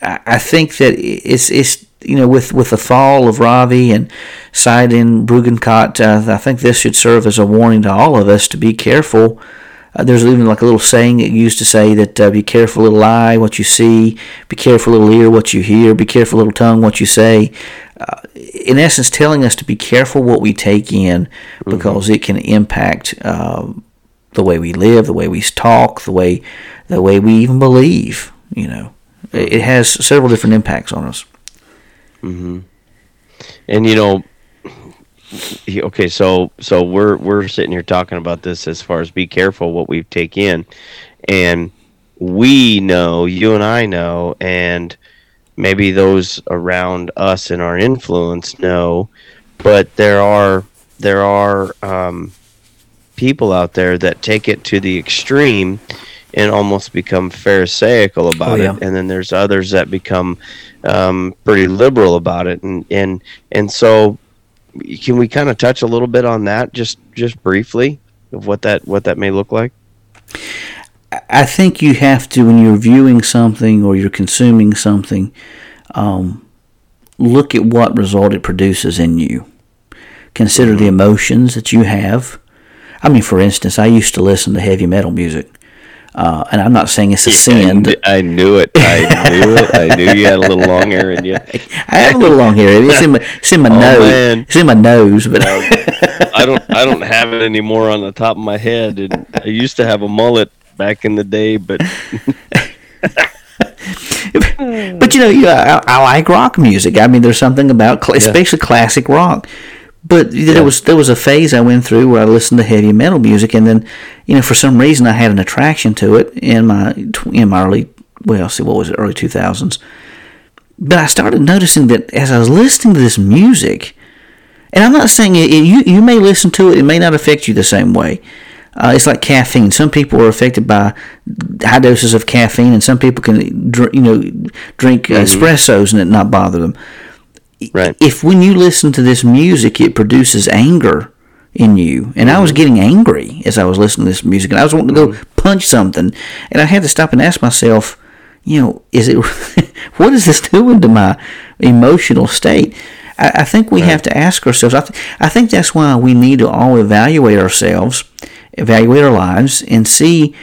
I, I think that it's it's you know with with the fall of Ravi and Sye Ten Bruggencate, uh, I think this should serve as a warning to all of us to be careful. Uh, there's even like a little saying that used to say that uh, be careful little eye what you see, be careful little ear what you hear, be careful little tongue what you say. Uh, in essence, telling us to be careful what we take in because it can impact uh, the way we live, the way we talk, the way the way we even believe. You know, it it has several different impacts on us. And you know, okay, so so we're we're sitting here talking about this as far as be careful what we take in, and we know, you and I know, and maybe those around us and our influence know, but there are there are um, people out there that take it to the extreme and almost become pharisaical about Oh, yeah. it and then there's others that become um, pretty liberal about it and and and so can we kind of touch a little bit on that just just briefly of what that what that may look like I think you have to, when you're viewing something or you're consuming something, um, look at what result it produces in you. Consider the emotions that you have. I mean, for instance, I used to listen to heavy metal music, uh, and I'm not saying it's a sin. I knew it I knew it I knew you had a little long hair in you I have a little long hair. It's in my, it's in my Oh, nose. man. It's in my nose, but I don't I don't have it anymore on the top of my head and I used to have a mullet back in the day but But you know, yeah, I, I like rock music. I mean, there's something about, cl- especially classic rock. But there was there was a phase I went through where I listened to heavy metal music, and then, you know, for some reason I had an attraction to it in my in my early well, see what was it, early two thousands. But I started noticing that as I was listening to this music, and I'm not saying it, you you may listen to it, it may not affect you the same way. Uh, it's like caffeine. Some people are affected by high doses of caffeine, and some people can, dr- you know, drink espressos and it not bother them. Right. if when you listen to this music, it produces anger in you, and I was mm-hmm. getting angry as I was listening to this music, and I was wanting to go mm-hmm. punch something, and I had to stop and ask myself, you know, is it what is this doing to my emotional state? I, I think we have to ask ourselves. I, th- I think that's why we need to all evaluate ourselves, evaluate our lives, and see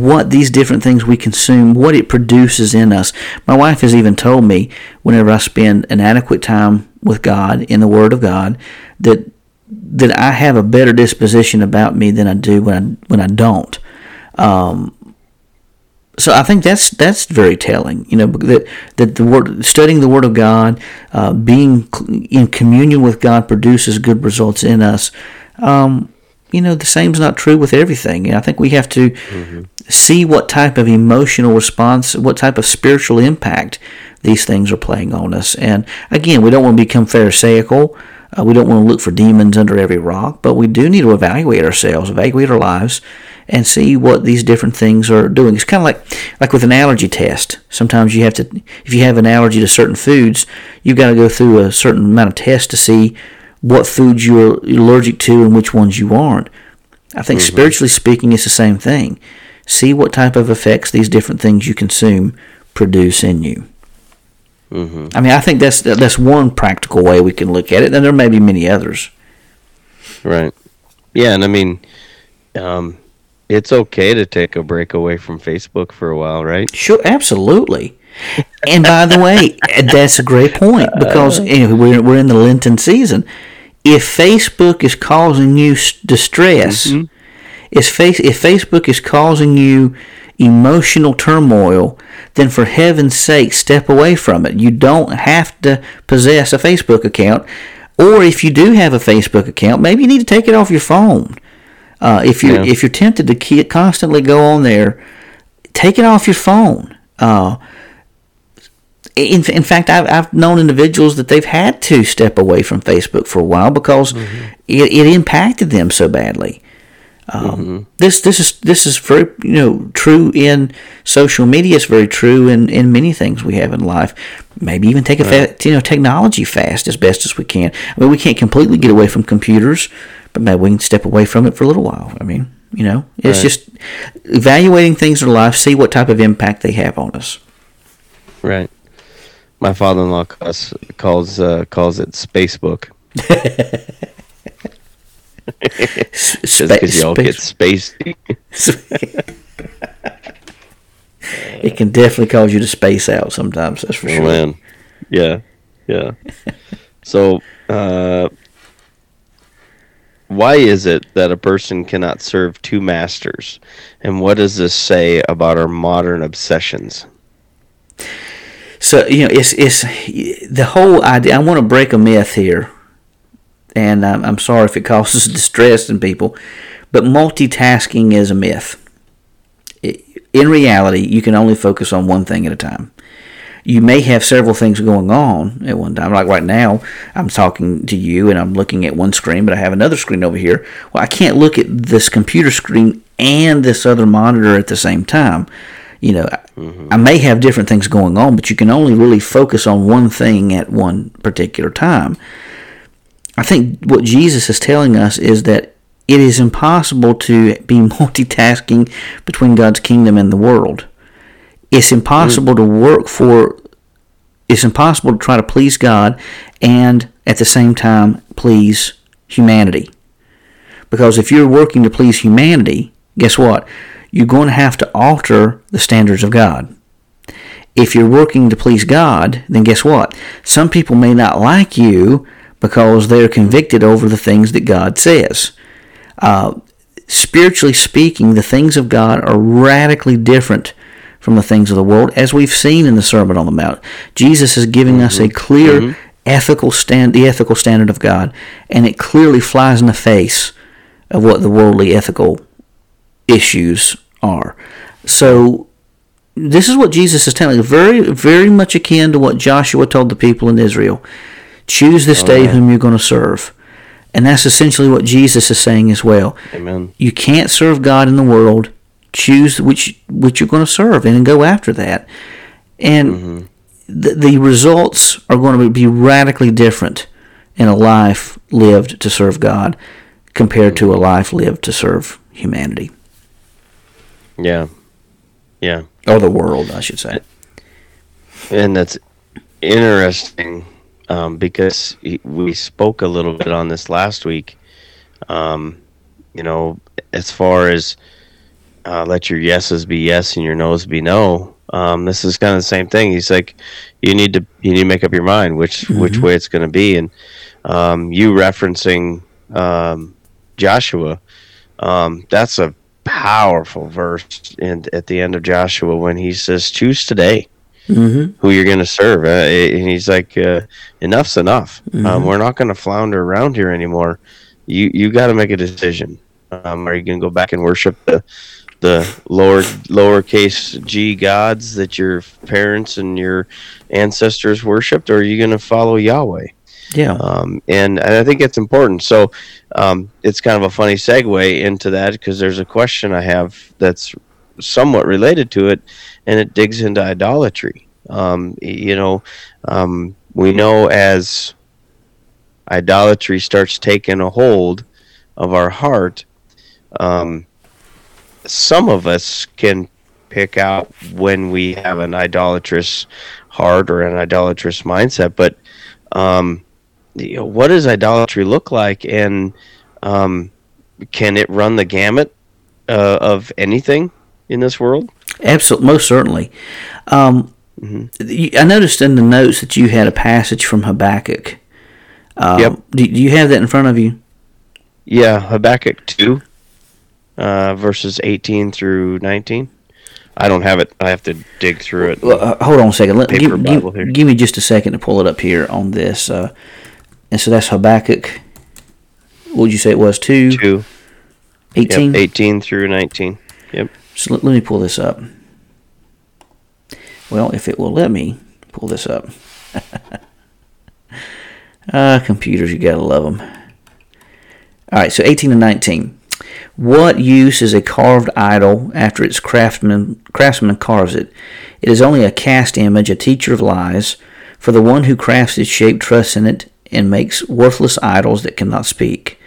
what these different things we consume, what it produces in us. My wife has even told me whenever I spend an adequate time with God in the Word of God that that I have a better disposition about me than I do when I when I don't. Um, so I think that's that's very telling. You know that that the word studying the Word of God, uh, being in communion with God produces good results in us. Um, you know the same's not true with everything. I think we have to mm-hmm. see what type of emotional response, what type of spiritual impact these things are playing on us. And again, we don't want to become pharisaical. Uh, we don't want to look for demons under every rock, but we do need to evaluate ourselves, evaluate our lives, and see what these different things are doing. It's kind of like like with an allergy test. Sometimes you have to, if you have an allergy to certain foods, you've got to go through a certain amount of tests to see what foods you're allergic to and which ones you aren't. I think mm-hmm. spiritually speaking, it's the same thing. See what type of effects these different things you consume produce in you. Mm-hmm. I mean, I think that's that's one practical way we can look at it, and there may be many others. Right. Yeah, and I mean, um, it's okay to take a break away from Facebook for a while, right? Sure, absolutely. and by the way, that's a great point because uh, you know, we're we're in the Lenten season. If Facebook is causing you distress, mm-hmm. if face if Facebook is causing you emotional turmoil, then for heaven's sake, step away from it. You don't have to possess a Facebook account. Or if you do have a Facebook account, maybe you need to take it off your phone. Uh, if you're yeah. if you're tempted to keep, constantly go on there, take it off your phone. Uh, in, in fact, I've, I've known individuals that they've had to step away from Facebook for a while because mm-hmm. it, it impacted them so badly. Um, mm-hmm. This this is this is very you know true in social media. It's very true in, in many things we have in life. Maybe even take a right. fa- you know technology fast as best as we can. I mean, we can't completely get away from computers, but maybe we can step away from it for a little while. I mean, you know, it's right. just evaluating things in life, see what type of impact they have on us. Right. My father-in-law calls calls, uh, calls it Spacebook. because y'all get spacey. it can definitely cause you to space out sometimes. That's for oh, sure. Man. Yeah, yeah. so, uh, why is it that a person cannot serve two masters, and what does this say about our modern obsessions? So you know, it's it's the whole idea. I want to break a myth here and I'm, I'm sorry if it causes distress in people, but multitasking is a myth. In reality, you can only focus on one thing at a time. You may have several things going on at one time. Like right now, I'm talking to you and I'm looking at one screen, but I have another screen over here. Well, I can't look at this computer screen and this other monitor at the same time you know mm-hmm. i may have different things going on but you can only really focus on one thing at one particular time I think what Jesus is telling us is that it is impossible to be multitasking between God's kingdom and the world. It's impossible to work for, it's impossible to try to please God and at the same time please humanity. Because if you're working to please humanity, guess what? You're going to have to alter the standards of God. If you're working to please God, then guess what? Some people may not like you because they're convicted over the things that God says. Uh, spiritually speaking, the things of God are radically different from the things of the world, as we've seen in the Sermon on the Mount. Jesus is giving mm-hmm. us a mm-hmm. clear mm-hmm. ethical stand, the ethical standard of God, and it clearly flies in the face of what the worldly ethical issues are. So this is what Jesus is telling, very, very much akin to what Joshua told the people in Israel. Choose this day whom you're going to serve. And that's essentially what Jesus is saying as well. Amen. You can't serve God in the world. Choose which which you're going to serve and go after that. And mm-hmm. the, the results are going to be radically different in a life lived to serve God compared to a life lived to serve humanity. Yeah. Yeah. Or the world, I should say. And that's interesting um, because we spoke a little bit on this last week. Um, you know, as far as uh, let your yeses be yes and your noes be no. Um, this is kind of the same thing. He's like, you need to you need to make up your mind which mm-hmm. which way it's going to be. And um, you referencing um, Joshua, um, that's a powerful verse in, at the end of Joshua when he says, "Choose today." Mm-hmm. Who you're going to serve? Uh, and he's like, uh, "Enough's enough. Um, mm-hmm. we're not going to flounder around here anymore. You you got to make a decision. Um, are you going to go back and worship the the lower lowercase g gods that your parents and your ancestors worshipped, or are you going to follow Yahweh? Yeah. Um, and, and, I think it's important. So um, it's kind of a funny segue into that because there's a question I have that's somewhat related to it, and it digs into idolatry. Um, you know, um, we know as idolatry starts taking a hold of our heart, um, some of us can pick out when we have an idolatrous heart or an idolatrous mindset. But um, you know, what does idolatry look like, and um, can it run the gamut uh, of anything in this world? Absolutely, most certainly. Um, mm-hmm. I noticed in the notes that you had a passage from Habakkuk. Um, yep. Do, do, you have that in front of you? Yeah, Habakkuk two uh, verses 18 through 19. I don't have it. I have to dig through it. Well, uh, hold on a second. Let, give, give, give, me just a second to pull it up here on this. Uh, and so that's Habakkuk. What would you say it was? 2? 2. 18? Yep, 18 through 19. Yep. So let, let me pull this up. Well, if it will let me pull this up. ah, computers, you gotta love them. All right, so 18 and 19. What use is a carved idol after its craftsman, craftsman carves it? It is only a cast image, a teacher of lies. For the one who crafts its shape trusts in it and makes worthless idols that cannot speak.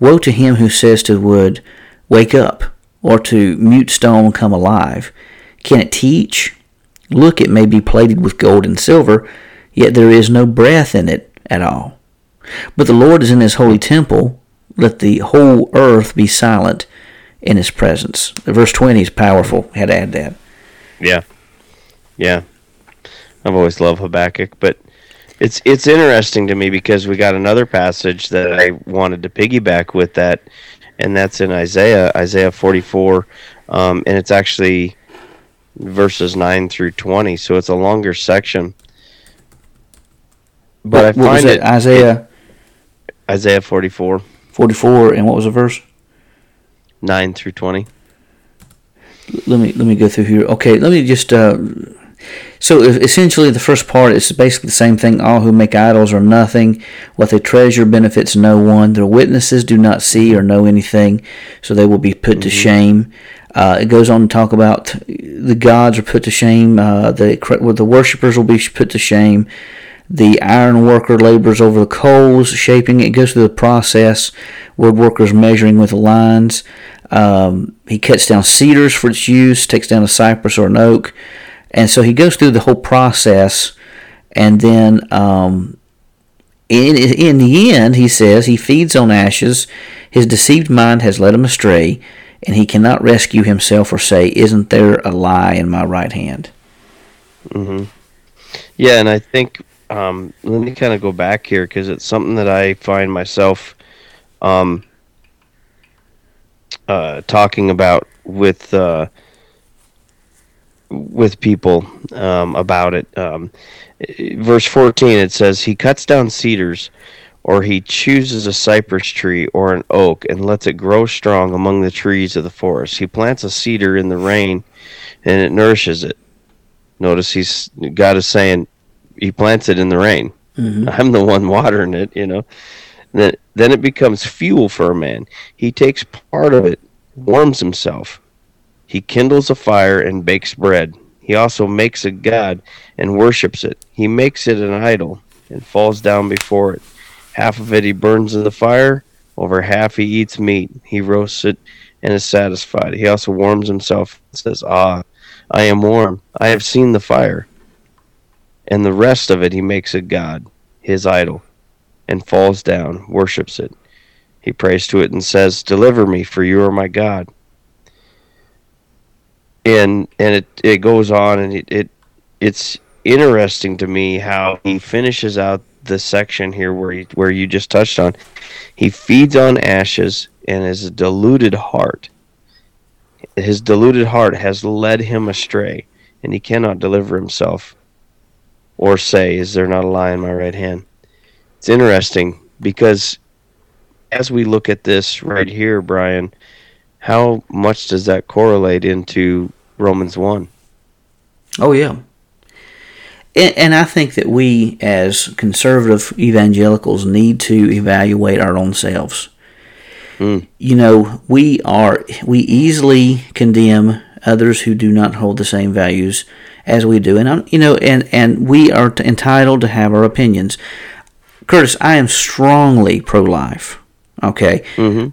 Woe to him who says to wood, Wake up, or to mute stone, Come alive. Can it teach? Look, it may be plated with gold and silver, yet there is no breath in it at all. But the Lord is in his holy temple let the whole earth be silent in his presence. Verse 20 is powerful. Had to add that. Yeah. Yeah. I've always loved Habakkuk, but it's it's interesting to me because we got another passage that I wanted to piggyback with that, and that's in Isaiah, Isaiah 44, um, and it's actually verses 9 through 20, so it's a longer section. But what, I find it? Isaiah it, Isaiah 44. 44 and what was the verse? 9 through 20 let me let me go through here. Okay let me just uh, so essentially the first part is basically the same thing all who make idols are nothing what they treasure benefits no one their witnesses do not see or know anything so they will be put mm-hmm. to shame uh, it goes on to talk about the gods are put to shame uh, the the worshippers will be put to shame the iron worker labors over the coals, shaping it. goes through the process. Woodworkers measuring with lines. Um, he cuts down cedars for its use, takes down a cypress or an oak. And so he goes through the whole process. And then um, in, in the end, he says, he feeds on ashes. His deceived mind has led him astray, and he cannot rescue himself or say, Isn't there a lie in my right hand? Mm-hmm. Yeah, and I think um, let me kind of go back here because it's something that I find myself um, uh, talking about with uh, with people um, about it. Um, verse 14 it says, He cuts down cedars, or he chooses a cypress tree or an oak and lets it grow strong among the trees of the forest. He plants a cedar in the rain and it nourishes it. Notice he's God is saying, he plants it in the rain. Mm-hmm. I'm the one watering it, you know. then then it becomes fuel for a man. He takes part of it, warms himself. He kindles a fire and bakes bread. He also makes a god and worships it. He makes it an idol and falls down before it. Half of it he burns in the fire, over half he eats meat. He roasts it and is satisfied. He also warms himself and says, Ah, I am warm. I have seen the fire. And the rest of it he makes a god, his idol, and falls down, worships it. He prays to it and says, Deliver me, for you are my God. And and it, it goes on and it, it it's interesting to me how he finishes out the section here where he, where you just touched on. He feeds on ashes and his deluded heart. His deluded heart has led him astray, and he cannot deliver himself or say, Is there not a lie in my right hand? It's interesting because as we look at this right here, Brian, how much does that correlate into Romans 1? Oh, yeah. And, and I think that we, as conservative evangelicals, need to evaluate our own selves. Mm. You know, we are we easily condemn others who do not hold the same values as we do, and I'm, you know, and and we are t- entitled to have our opinions. Curtis, I am strongly pro-life. Okay, Mm-hmm.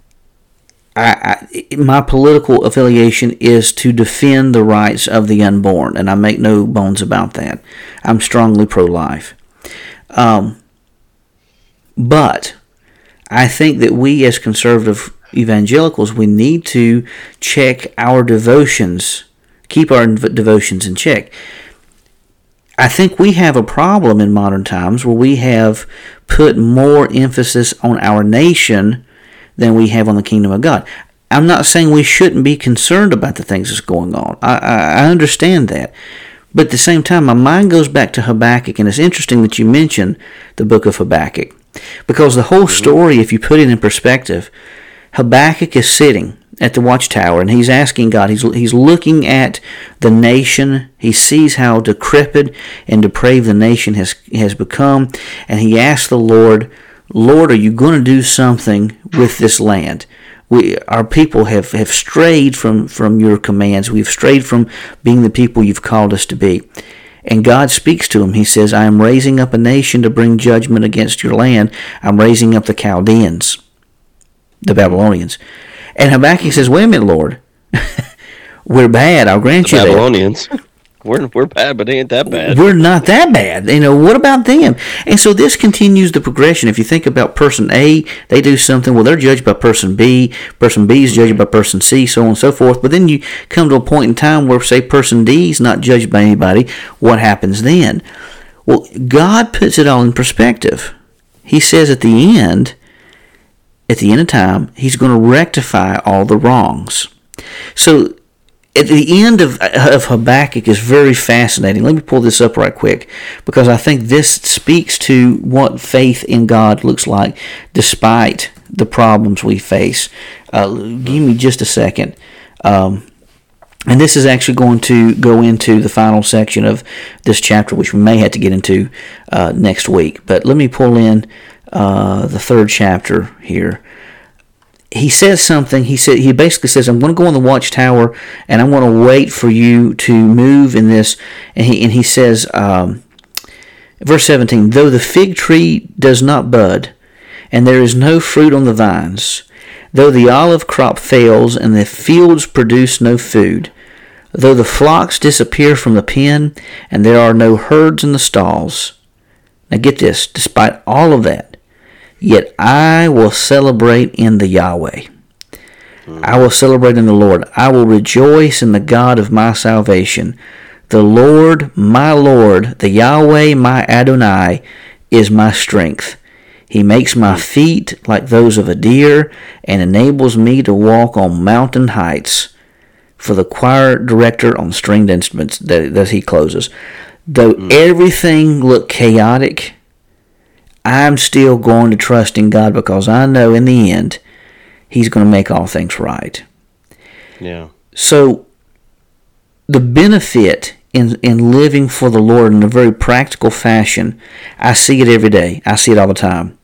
I, I, my political affiliation is to defend the rights of the unborn, and I make no bones about that. I'm strongly pro-life. Um, but I think that we, as conservative evangelicals, we need to check our devotions, keep our devotions in check. I think we have a problem in modern times where we have put more emphasis on our nation than we have on the kingdom of God. I'm not saying we shouldn't be concerned about the things that's going on. I, I, I understand that. But at the same time, my mind goes back to Habakkuk, and it's interesting that you mention the book of Habakkuk. Because the whole mm-hmm. story, if you put it in perspective, Habakkuk is sitting at the watchtower and he's asking God, he's, he's looking at the nation, he sees how decrepit and depraved the nation has, has become, and he asks the Lord, Lord, are you going to do something with this land? We, our people have, have strayed from, from your commands. We've strayed from being the people you've called us to be. And God speaks to him. He says, I am raising up a nation to bring judgment against your land. I'm raising up the Chaldeans, the Babylonians. And Habakkuk says, Wait a minute, Lord. We're bad. I'll grant The you that. We're, we're bad, but they ain't that bad. We're not that bad. You know, what about them? And so this continues the progression. If you think about person A, they do something, well, they're judged by person B, person B is judged by person C, so on and so forth. But then you come to a point in time where, say, person D is not judged by anybody. What happens then? Well, God puts it all in perspective. He says at the end, at the end of time, He's going to rectify all the wrongs. So at the end of, of Habakkuk is very fascinating. Let me pull this up right quick because I think this speaks to what faith in God looks like despite the problems we face. Uh, give me just a second. Um, and this is actually going to go into the final section of this chapter, which we may have to get into uh, next week. But let me pull in uh, the third chapter here he says something. He said he basically says, "I'm going to go on the watchtower and I'm going to wait for you to move in this." And he and he says, um, verse 17, "Though the fig tree does not bud, and there is no fruit on the vines, though the olive crop fails and the fields produce no food, though the flocks disappear from the pen and there are no herds in the stalls." Now get this. Despite all of that. Yet I will celebrate in the Yahweh. I will celebrate in the Lord. I will rejoice in the God of my salvation. The Lord, my Lord, the Yahweh, my Adonai, is my strength. He makes my feet like those of a deer and enables me to walk on mountain heights. For the choir director on stringed instruments, that, that he closes. Though hmm. everything looked chaotic, I'm still going to trust in God because I know in the end He's going to make all things right. Yeah. So, the benefit in, in living for the Lord in a very practical fashion, I see it every day. I see it all the time.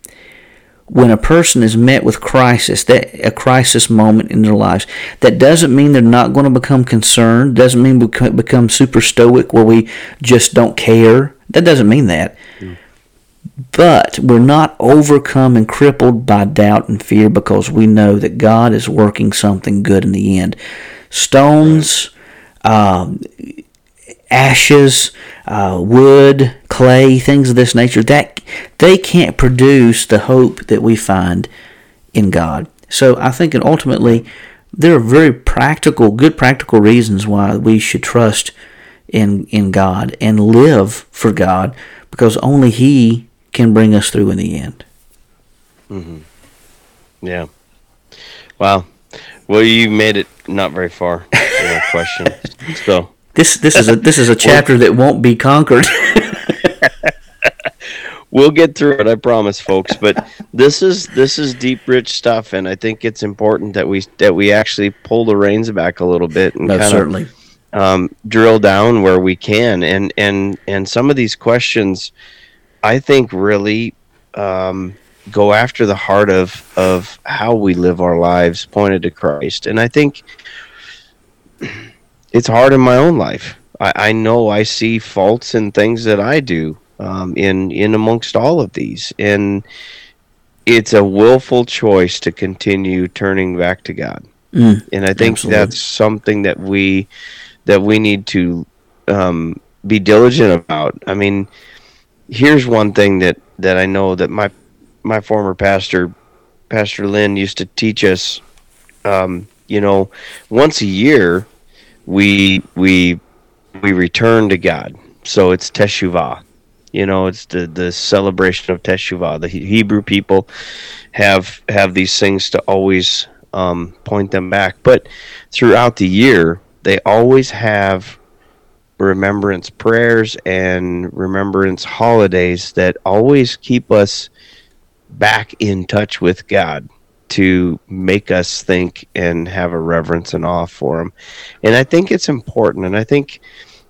when a person is met with crisis, that a crisis moment in their lives, that doesn't mean they're not going to become concerned. Doesn't mean we become super stoic where we just don't care. That doesn't mean that. Mm. But we're not overcome and crippled by doubt and fear because we know that God is working something good in the end. Stones, um, ashes, uh, wood, clay, things of this nature, that they can't produce the hope that we find in God. So I think, and ultimately, there are very practical, good practical reasons why we should trust in in God and live for God, because only He can bring us through in the end. Mm-hmm. Yeah. Wow. Well, you made it not very far. Question. So this this is a this is a chapter that won't be conquered. we'll get through it, I promise, folks. But this is this is deep, rich stuff, and I think it's important that we that we actually pull the reins back a little bit and no, kind certainly. of um, drill down where we can. And and and some of these questions, I think, really um, go after the heart of of how we live our lives, pointed to Christ. And I think it's hard in my own life. I, I know I see faults in things that I do um, in in amongst all of these, and it's a willful choice to continue turning back to God. Mm, and I think absolutely. that's something that we that we need to um, be diligent about. I mean, here's one thing that that I know that my my former pastor, Pastor Lynn, used to teach us. Um, you know, once a year, we we we return to God. So it's Teshuvah. You know, it's the the celebration of Teshuvah. The Hebrew people have have these things to always um, point them back. But throughout the year, they always have remembrance prayers and remembrance holidays that always keep us back in touch with God to make us think and have a reverence and awe for him. And I think it's important. And I think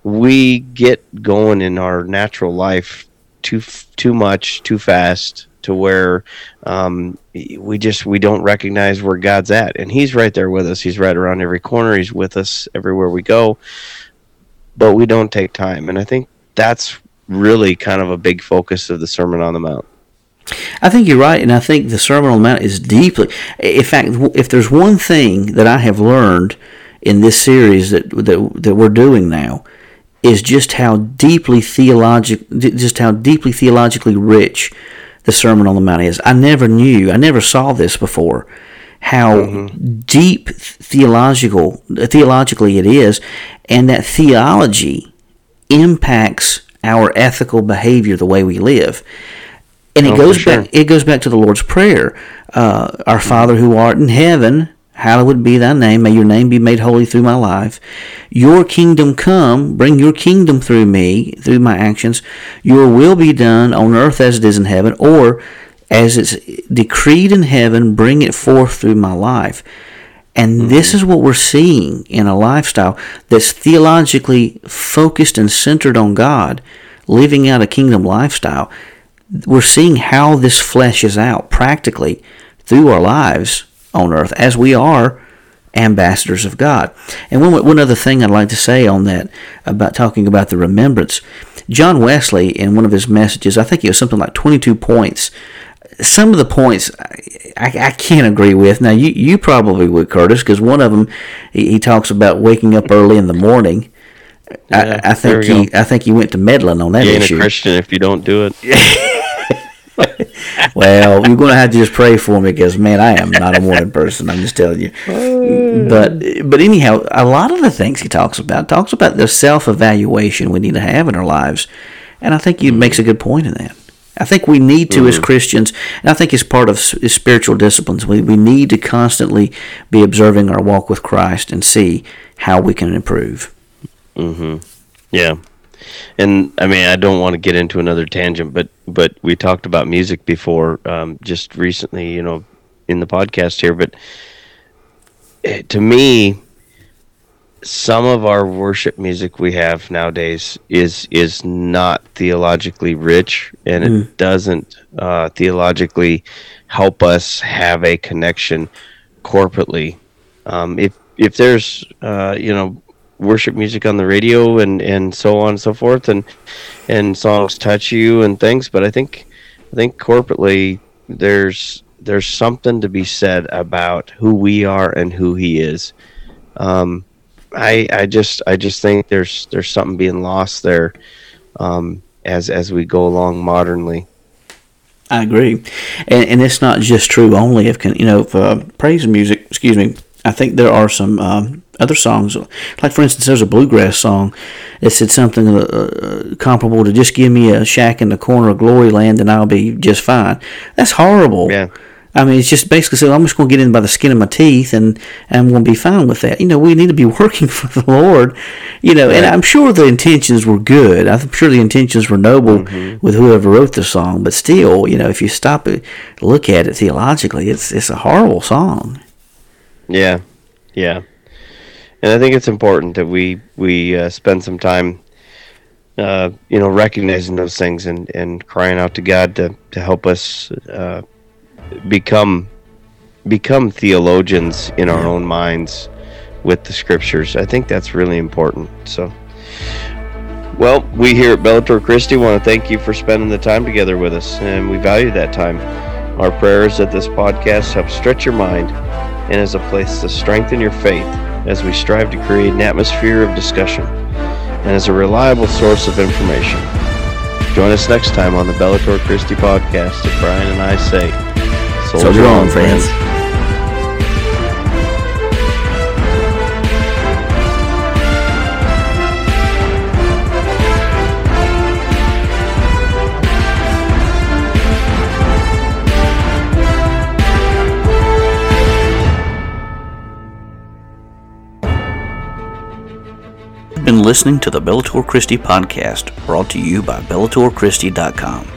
we get going in our natural life too too much, too fast, to where um, we just we don't recognize where God's at. And He's right there with us. He's right around every corner. He's with us everywhere we go. But we don't take time. And I think that's really kind of a big focus of the Sermon on the Mount. I think you're right, and I think the Sermon on the Mount is deeply. In fact, if there's one thing that I have learned in this series that that, that we're doing now, is just how deeply theologic, just how deeply theologically rich the Sermon on the Mount is. I never knew, I never saw this before, how mm-hmm. deep theological theologically it is, and that theology impacts our ethical behavior, the way we live and it oh, goes sure. back. It goes back to the Lord's prayer. Uh, Our Father who art in heaven, hallowed be thy name. May your name be made holy through my life. Your kingdom come. Bring your kingdom through me, through my actions. Your will be done on earth as it is in heaven, or as it's decreed in heaven. Bring it forth through my life. And mm-hmm. this is what we're seeing in a lifestyle that's theologically focused and centered on God, living out a kingdom lifestyle we're seeing how this fleshes out practically through our lives on earth as we are ambassadors of God. And one, one other thing I'd like to say on that about talking about the remembrance, John Wesley in one of his messages, I think it was something like 22 points. Some of the points I, I can't agree with. Now you you probably would, Curtis, because one of them he, he talks about waking up early in the morning yeah, I, I, think he, go. I think he went to meddling on that you ain't issue. a Christian if you don't do it. well, you're going to have to just pray for me because, man, I am not a morning person. I'm just telling you. but but anyhow, a lot of the things he talks about talks about the self evaluation we need to have in our lives, and I think he mm-hmm. makes a good point in that. I think we need to, mm-hmm. as Christians, and I think it's part of spiritual disciplines. We we need to constantly be observing our walk with Christ and see how we can improve. Mm-hmm. Yeah. And I mean, I don't want to get into another tangent, but but we talked about music before, um, just recently, you know, in the podcast here. But eh, to me, some of our worship music we have nowadays is is not theologically rich and mm. it doesn't uh, theologically help us have a connection corporately um, if if there's uh, you know worship music on the radio and and so on and so forth and and songs touch you and things but i think i think corporately there's there's something to be said about who we are and who he is um, I I just I just think there's there's something being lost there um, as as we go along modernly. I agree, and and it's not just true only if you know if, uh, praise music. Excuse me. I think there are some um, other songs, like for instance, there's a bluegrass song that said something uh, uh comparable to "Just give me a shack in the corner of glory land and I'll be just fine." That's horrible. Yeah. I mean, it's just basically saying, I'm just going to get in by the skin of my teeth and, and I'm going to be fine with that. You know, we need to be working for the Lord, you know, right. and I'm sure the intentions were good. I'm sure the intentions were noble mm-hmm. with whoever wrote the song, but still, you know, if you stop it, look at it theologically, it's, it's a horrible song. Yeah. Yeah. And I think it's important that we, we uh, spend some time uh, you know, recognizing those things and, and crying out to God to, to help us uh, become become theologians in our own minds with the scriptures. I think that's really important. So, well, we here at Bellator Christi want to thank you for spending the time together with us, and we value that time. Our prayer is that this podcast helps stretch your mind and is a place to strengthen your faith as we strive to create an atmosphere of discussion and as a reliable source of information. Join us next time on the Bellator Christi podcast as Brian and I say, Soldier, Soldier on, friends. been listening to the Bellator Christi podcast brought to you by BellatorChristi.com.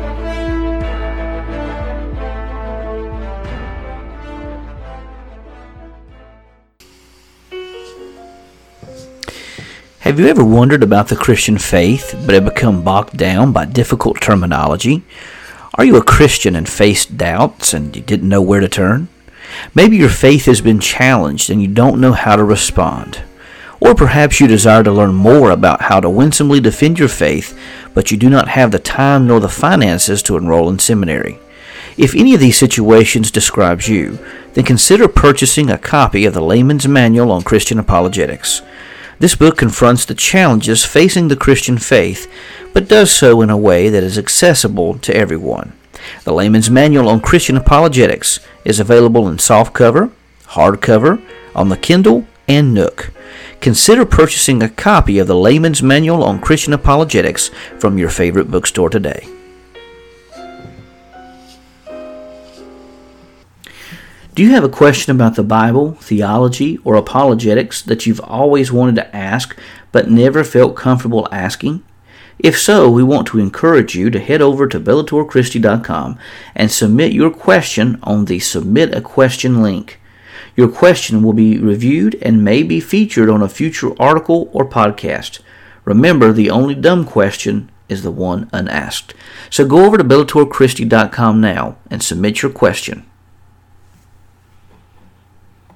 Have you ever wondered about the Christian faith but have become bogged down by difficult terminology? Are you a Christian and faced doubts and you didn't know where to turn? Maybe your faith has been challenged and you don't know how to respond. Or perhaps you desire to learn more about how to winsomely defend your faith, but you do not have the time nor the finances to enroll in seminary. If any of these situations describes you, then consider purchasing a copy of the Layman's Manual on Christian Apologetics. This book confronts the challenges facing the Christian faith, but does so in a way that is accessible to everyone. The Layman's Manual on Christian Apologetics is available in softcover, hardcover, on the Kindle, and Nook. Consider purchasing a copy of the Layman's Manual on Christian Apologetics from your favorite bookstore today. Do you have a question about the Bible, theology, or apologetics that you've always wanted to ask but never felt comfortable asking? If so, we want to encourage you to head over to BellatorChristi.com and submit your question on the Submit a Question link. Your question will be reviewed and may be featured on a future article or podcast. Remember, the only dumb question is the one unasked. So go over to BellatorChristi.com now and submit your question.